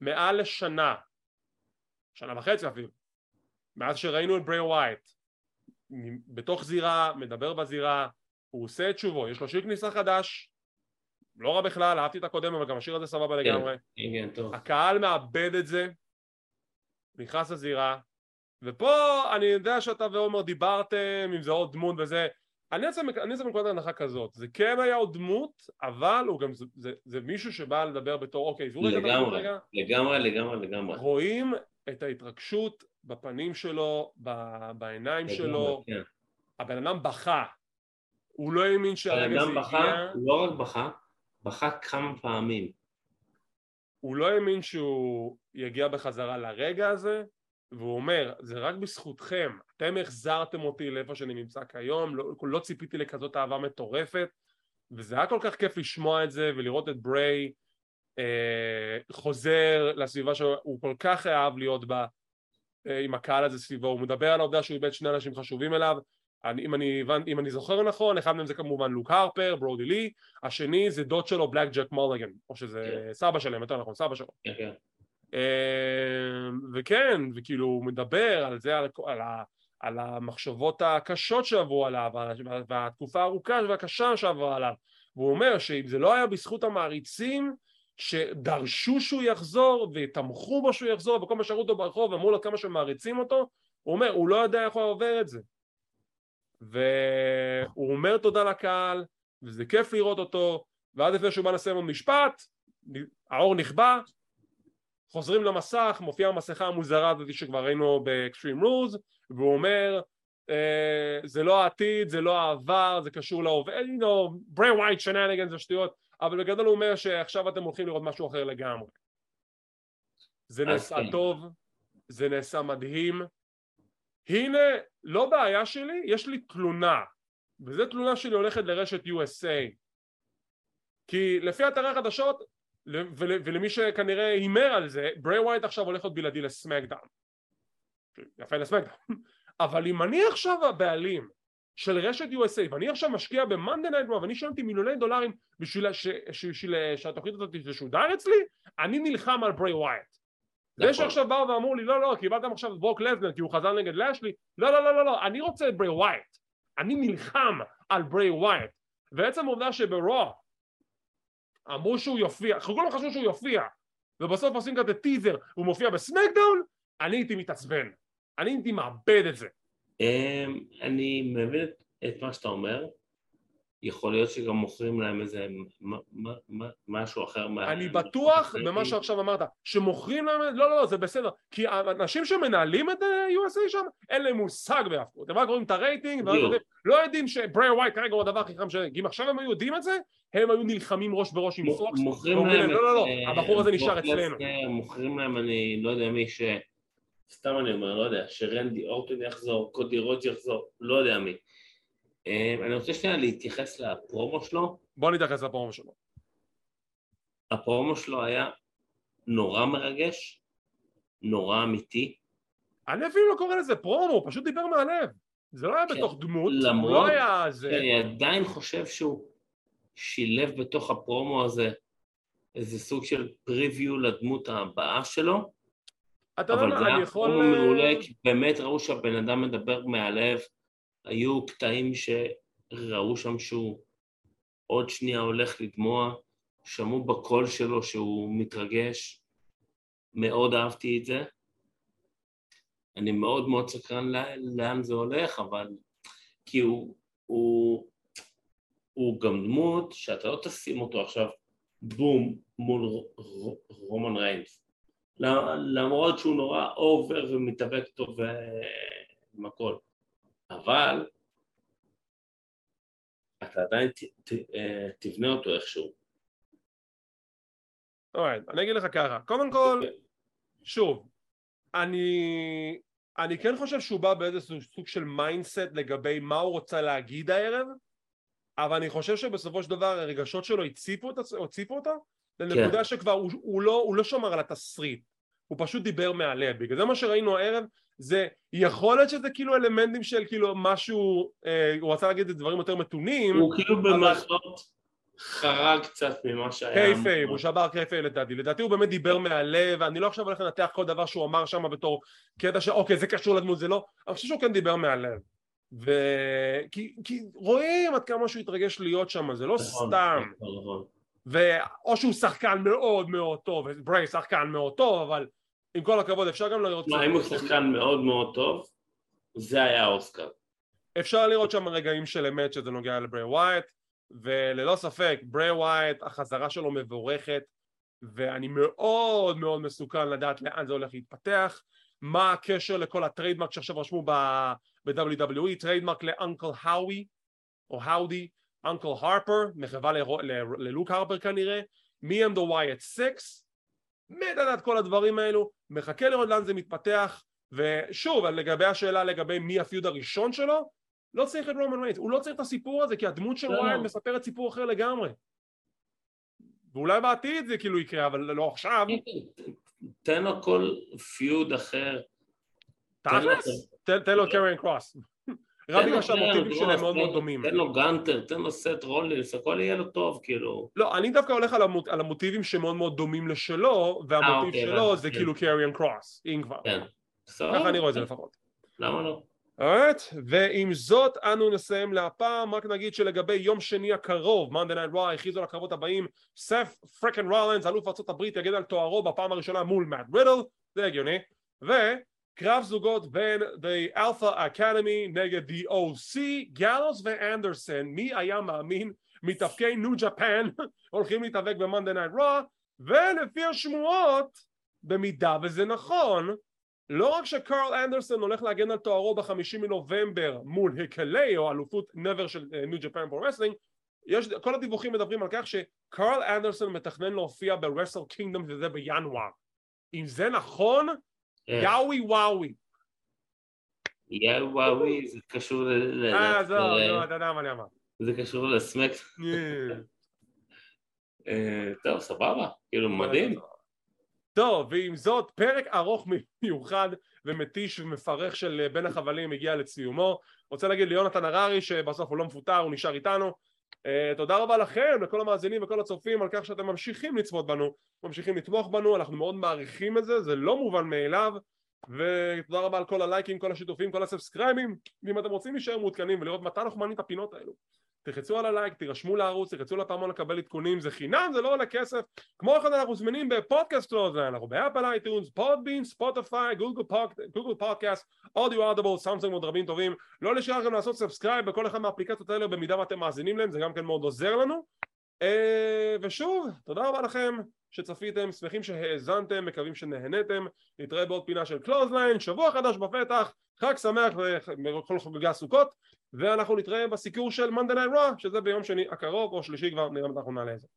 מעל לשנה, שנה וחצי אפילו, מאז שראינו את ברי ווייט, בתוך זירה, מדבר בזירה, הוא עושה את שובו, יש לו שיר כניסה חדש, לא רע בכלל, אהבתי את הקודם אבל גם השיר הזה סבבה כן, לגמרי. כן, כן, טוב. הקהל מאבד את זה, נכנס לזירה, ופה אני יודע שאתה ועומר דיברתם אם זה עוד דמות וזה, אני יוצא מנקודת הנחה כזאת, זה כן היה עוד דמות, אבל הוא גם, זה, זה, זה מישהו שבא לדבר בתור, אוקיי, זו רגע, לגמרי, רגע, לגמרי, לגמרי, לגמרי. רואים את ההתרגשות בפנים שלו, בעיניים לגמרי, שלו, כן. הבן אדם בכה, הוא לא האמין שהרגע זה הגיע. הוא לא רק בכה, בכה כמה פעמים. הוא לא האמין שהוא יגיע בחזרה לרגע הזה, והוא אומר, זה רק בזכותכם, אתם החזרתם אותי לאיפה שאני נמצא כיום, לא, לא ציפיתי לכזאת אהבה מטורפת, וזה היה כל כך כיף לשמוע את זה ולראות את בריי אה, חוזר לסביבה שהוא כל כך אהב להיות בה אה, עם הקהל הזה סביבו, הוא מדבר על העובדה שהוא איבד שני אנשים חשובים אליו, אני, אם, אני, אם אני זוכר נכון, אחד מהם זה כמובן לוק הרפר, ברודי לי, השני זה דוד שלו בלק ג'ק מוליגן, או שזה כן. סבא שלהם, יותר נכון, סבא שלו. כן, כן. אמ, וכן, וכאילו הוא מדבר על זה, על, על, על המחשבות הקשות שעברו עליו, והתקופה הארוכה והקשה שעברו עליו, והוא אומר שאם זה לא היה בזכות המעריצים שדרשו שהוא יחזור ותמכו בו שהוא יחזור וכל מה שראו אותו ברחוב ואמרו לו כמה שמעריצים אותו, הוא אומר, הוא לא יודע איך הוא עובר את זה. והוא אומר תודה לקהל, וזה כיף לראות אותו, ואז לפני שהוא בא לסיים משפט, האור נכבה, חוזרים למסך, מופיעה המסכה המוזרה הזאת שכבר ראינו באקסטרים רולס, והוא אומר אה, זה לא העתיד, זה לא העבר, זה קשור להווה, you know, ברי ווייט שנניגן זה שטויות, אבל בגדול הוא אומר שעכשיו אתם הולכים לראות משהו אחר לגמרי. זה נעשה. טוב, זה נעשה מדהים, הנה, לא בעיה שלי, יש לי תלונה, וזו תלונה שלי הולכת לרשת USA. כי לפי אתרי החדשות, ולמי שכנראה הימר על זה, בריי ווייט עכשיו הולך להיות בלעדי ל SmackDown. יפה ל SmackDown. אבל אם אני עכשיו הבעלים של רשת USA ואני עכשיו משקיע ב Monday Night ואני שילמתי מיליוני דולרים בשביל, שהתוכנית הזאת תשודר אצלי, אני נלחם על בריי ווייט. זה שעכשיו באו ואמרו לי לא לא קיבלתם עכשיו את ברוק לסנר כי הוא חזר נגד לאשלי. לא לא לא לא לא אני רוצה את בריי ווייט. אני נלחם על ברי ווייט. ועצם העובדה שברוע אמרו שהוא יופיע כולם חשבו שהוא יופיע ובסוף עושים כזה טיזר הוא מופיע בסמקדאון אני הייתי מתעצבן. אני הייתי מאבד את זה. אמ, אני מבין את מה שאתה אומר יכול להיות שגם מוכרים להם איזה משהו אחר. אני בטוח במה שעכשיו אמרת, שמוכרים להם, לא לא לא זה בסדר, כי האנשים שמנהלים את ה-USA שם, אין להם מושג בהפקות, הם רק רואים את הרייטינג, לא יודעים שבריי ווייט כרגע הוא הדבר הכי חם כי אם עכשיו הם היו יודעים את זה, הם היו נלחמים ראש בראש עם Fox, מוכרים להם, לא לא לא, הבחור הזה נשאר אצלנו. מוכרים להם, אני לא יודע מי ש... סתם אני אומר, לא יודע, שרנדי אורטון יחזור, קודי רודס יחזור, לא יודע מי. אמ, אני רוצה שנייה להתייחס לפרומו שלו. בוא נתייחס לפרומו שלו. הפרומו שלו היה נורא מרגש, נורא אמיתי. אני אפילו לא קורא לזה פרומו, הוא פשוט דיבר מהלב. זה לא היה כן, בתוך דמות, למרות לא היה זה... אני עדיין חושב שהוא שילב בתוך הפרומו הזה איזה סוג של פריוויו לדמות הבאה שלו. אתה יודע יכול... אבל זה היה פרומו מעולה, כי באמת ראו שהבן אדם מדבר מהלב. היו קטעים שראו שם שהוא עוד שנייה הולך לדמוע, שמעו בקול שלו שהוא מתרגש, מאוד אהבתי את זה. אני מאוד מאוד סקרן לאן זה הולך, אבל כי הוא, הוא, הוא גם דמות שאתה לא תשים אותו עכשיו בום מול רומן ריינס. למרות שהוא נורא over ומתאבק טוב עם הכל. אבל אתה עדיין ת, ת, אה, תבנה אותו איכשהו. אוקיי, אני אגיד לך ככה, קודם כל, שוב, אני, אני כן חושב שהוא בא באיזה סוג של mindset לגבי מה הוא רוצה להגיד הערב, אבל אני חושב שבסופו של דבר הרגשות שלו הציפו, את, הציפו אותה לנקודה כן. שכבר הוא, הוא, לא, הוא לא שמר על התסריט, הוא פשוט דיבר מהלב, בגלל זה מה שראינו הערב זה יכול להיות שזה כאילו אלמנטים של כאילו משהו, אה, הוא רצה להגיד את דברים יותר מתונים הוא כאילו אבל... במרכאות חרג קצת ממה שהיה kayfabe, הוא שבר kayfabe לדעתי, לדעתי הוא באמת דיבר מהלב, אני לא עכשיו הולך לנתח כל דבר שהוא אמר שם בתור קטע שאוקיי זה קשור לדמות זה לא, אני חושב שהוא כן דיבר מהלב. ו... כי, כי רואים עד כמה שהוא התרגש להיות שם, זה לא נכון, סתם. נכון, נכון. ואו שהוא שחקן מאוד מאוד טוב, בריי שחקן מאוד טוב, אבל עם כל הכבוד אפשר גם לראות... מה, אם הוא שחקן מאוד מאוד טוב, זה היה האוסקר. אפשר לראות שם רגעים של אמת שזה נוגע לבריי ווייט, וללא ספק בריי ווייט החזרה שלו מבורכת, ואני מאוד מאוד מסוקרן לדעת לאן זה הולך להתפתח, מה הקשר לכל ה trademark שעכשיו רשמו ב-WWE, trademark לאנקל האווי, או האודי, אנקל הרפר, מחווה ללוק הרפר כנראה, מי the Wyatt 6, מת לדעת כל הדברים האלו, מחכה לראות לאן זה מתפתח, ושוב, לגבי השאלה לגבי מי ה feud הראשון שלו, לא צריך את רומן ריינס, הוא לא צריך את הסיפור הזה, כי הדמות של ווייט לא. מספרת סיפור אחר לגמרי. ואולי בעתיד זה כאילו יקרה, אבל לא עכשיו. תן לו כל feud אחר. תכלס? תן לו קריאן קרוס. רק בגלל שהמוטיבים שלהם מאוד מאוד דומים. תן לו גאנטר, תן לו סת' רולינס, הכל יהיה לו טוב, כאילו. לא, אני דווקא הולך על המוטיבים שמאוד מאוד דומים לשלו, והמוטיב אה, שלו אוקיי, זה כאילו קריאן קרוס, אם כבר. כן. ככה אני רואה את זה לפחות. למה לא? Alright, ועם זאת אנו נסיים להפעם, רק נגיד שלגבי יום שני הקרוב, Monday Night Raw, הכריזו על הקרבות הבאים, סת' פריקין רולינס, אלוף ארה"ב, יגן על תוארו בפעם הראשונה מול מאט רידל, זה הגיוני, ו... קרב זוגות בין The Alpha Academy נגד The OC, גאלוס ואנדרסון, מי היה מאמין מתאבקי New Japan הולכים להתאבק ב Monday Night Raw, ולפי השמועות, במידה וזה נכון, לא רק שקרל אנדרסון הולך להגן על תוארו בחמישי מנובמבר מול היקוליאו אלופות NEVER של New Japan Pro Wrestling, יש, כל הדיווחים מדברים על כך שקרל אנדרסון מתכנן להופיע ב Wrestle Kingdom וזה בינואר. אם זה נכון. יאווי וואוי. יאווי זה קשור ל... אה, זהו, זהו, אתה יודע מה אני אמר. זה קשור לסמק. כן. אה, טוב, סבבה, כאילו מדהים. טוב, ועם זאת, פרק ארוך מיוחד ומתיש ומפרך של בין החבלים הגיע לציומו. רוצה להגיד ליונתן הררי שבסוף הוא לא מפוטר, הוא נשאר איתנו. Uh, תודה רבה לכם, לכל המאזינים וכל הצופים על כך שאתם ממשיכים לצפות בנו, ממשיכים לתמוך בנו, אנחנו מאוד מעריכים את זה, זה לא מובן מאליו ותודה רבה על כל הלייקים, כל השיתופים, כל הסאבסקרייבים ואם אתם רוצים להישאר מעודכנים ולראות מתי אנחנו מעלים את הפינות האלו תלחצו על הלייק, תירשמו לערוץ, תלחצו לפעמון לקבל עדכונים, זה חינם, זה לא עולה כסף. כמו כן אנחנו זמינים בפודקאסט Clothesline, אנחנו ב Apple iTunes, Podbean, Spotify, Google Podcast, אודיו Audible, Samsung ועוד רבים טובים. לא לשכח גם לעשות subscribe בכל אחד מהאפליקציות האלה במידה ואתם מאזינים להם, זה גם כן מאוד עוזר לנו. אה, ושוב, תודה רבה לכם שצפיתם, שמחים שהאזנתם, מקווים שנהנתם, נתראה בעוד פינה של Clothesline, שבוע חדש בפתח, חג שמח לכל חוגגי הסוכות, ואנחנו נתראה בסיקור של Monday Raw, שזה ביום שני הקרוב או שלישי כבר, נראה אם אנחנו נעלה את זה.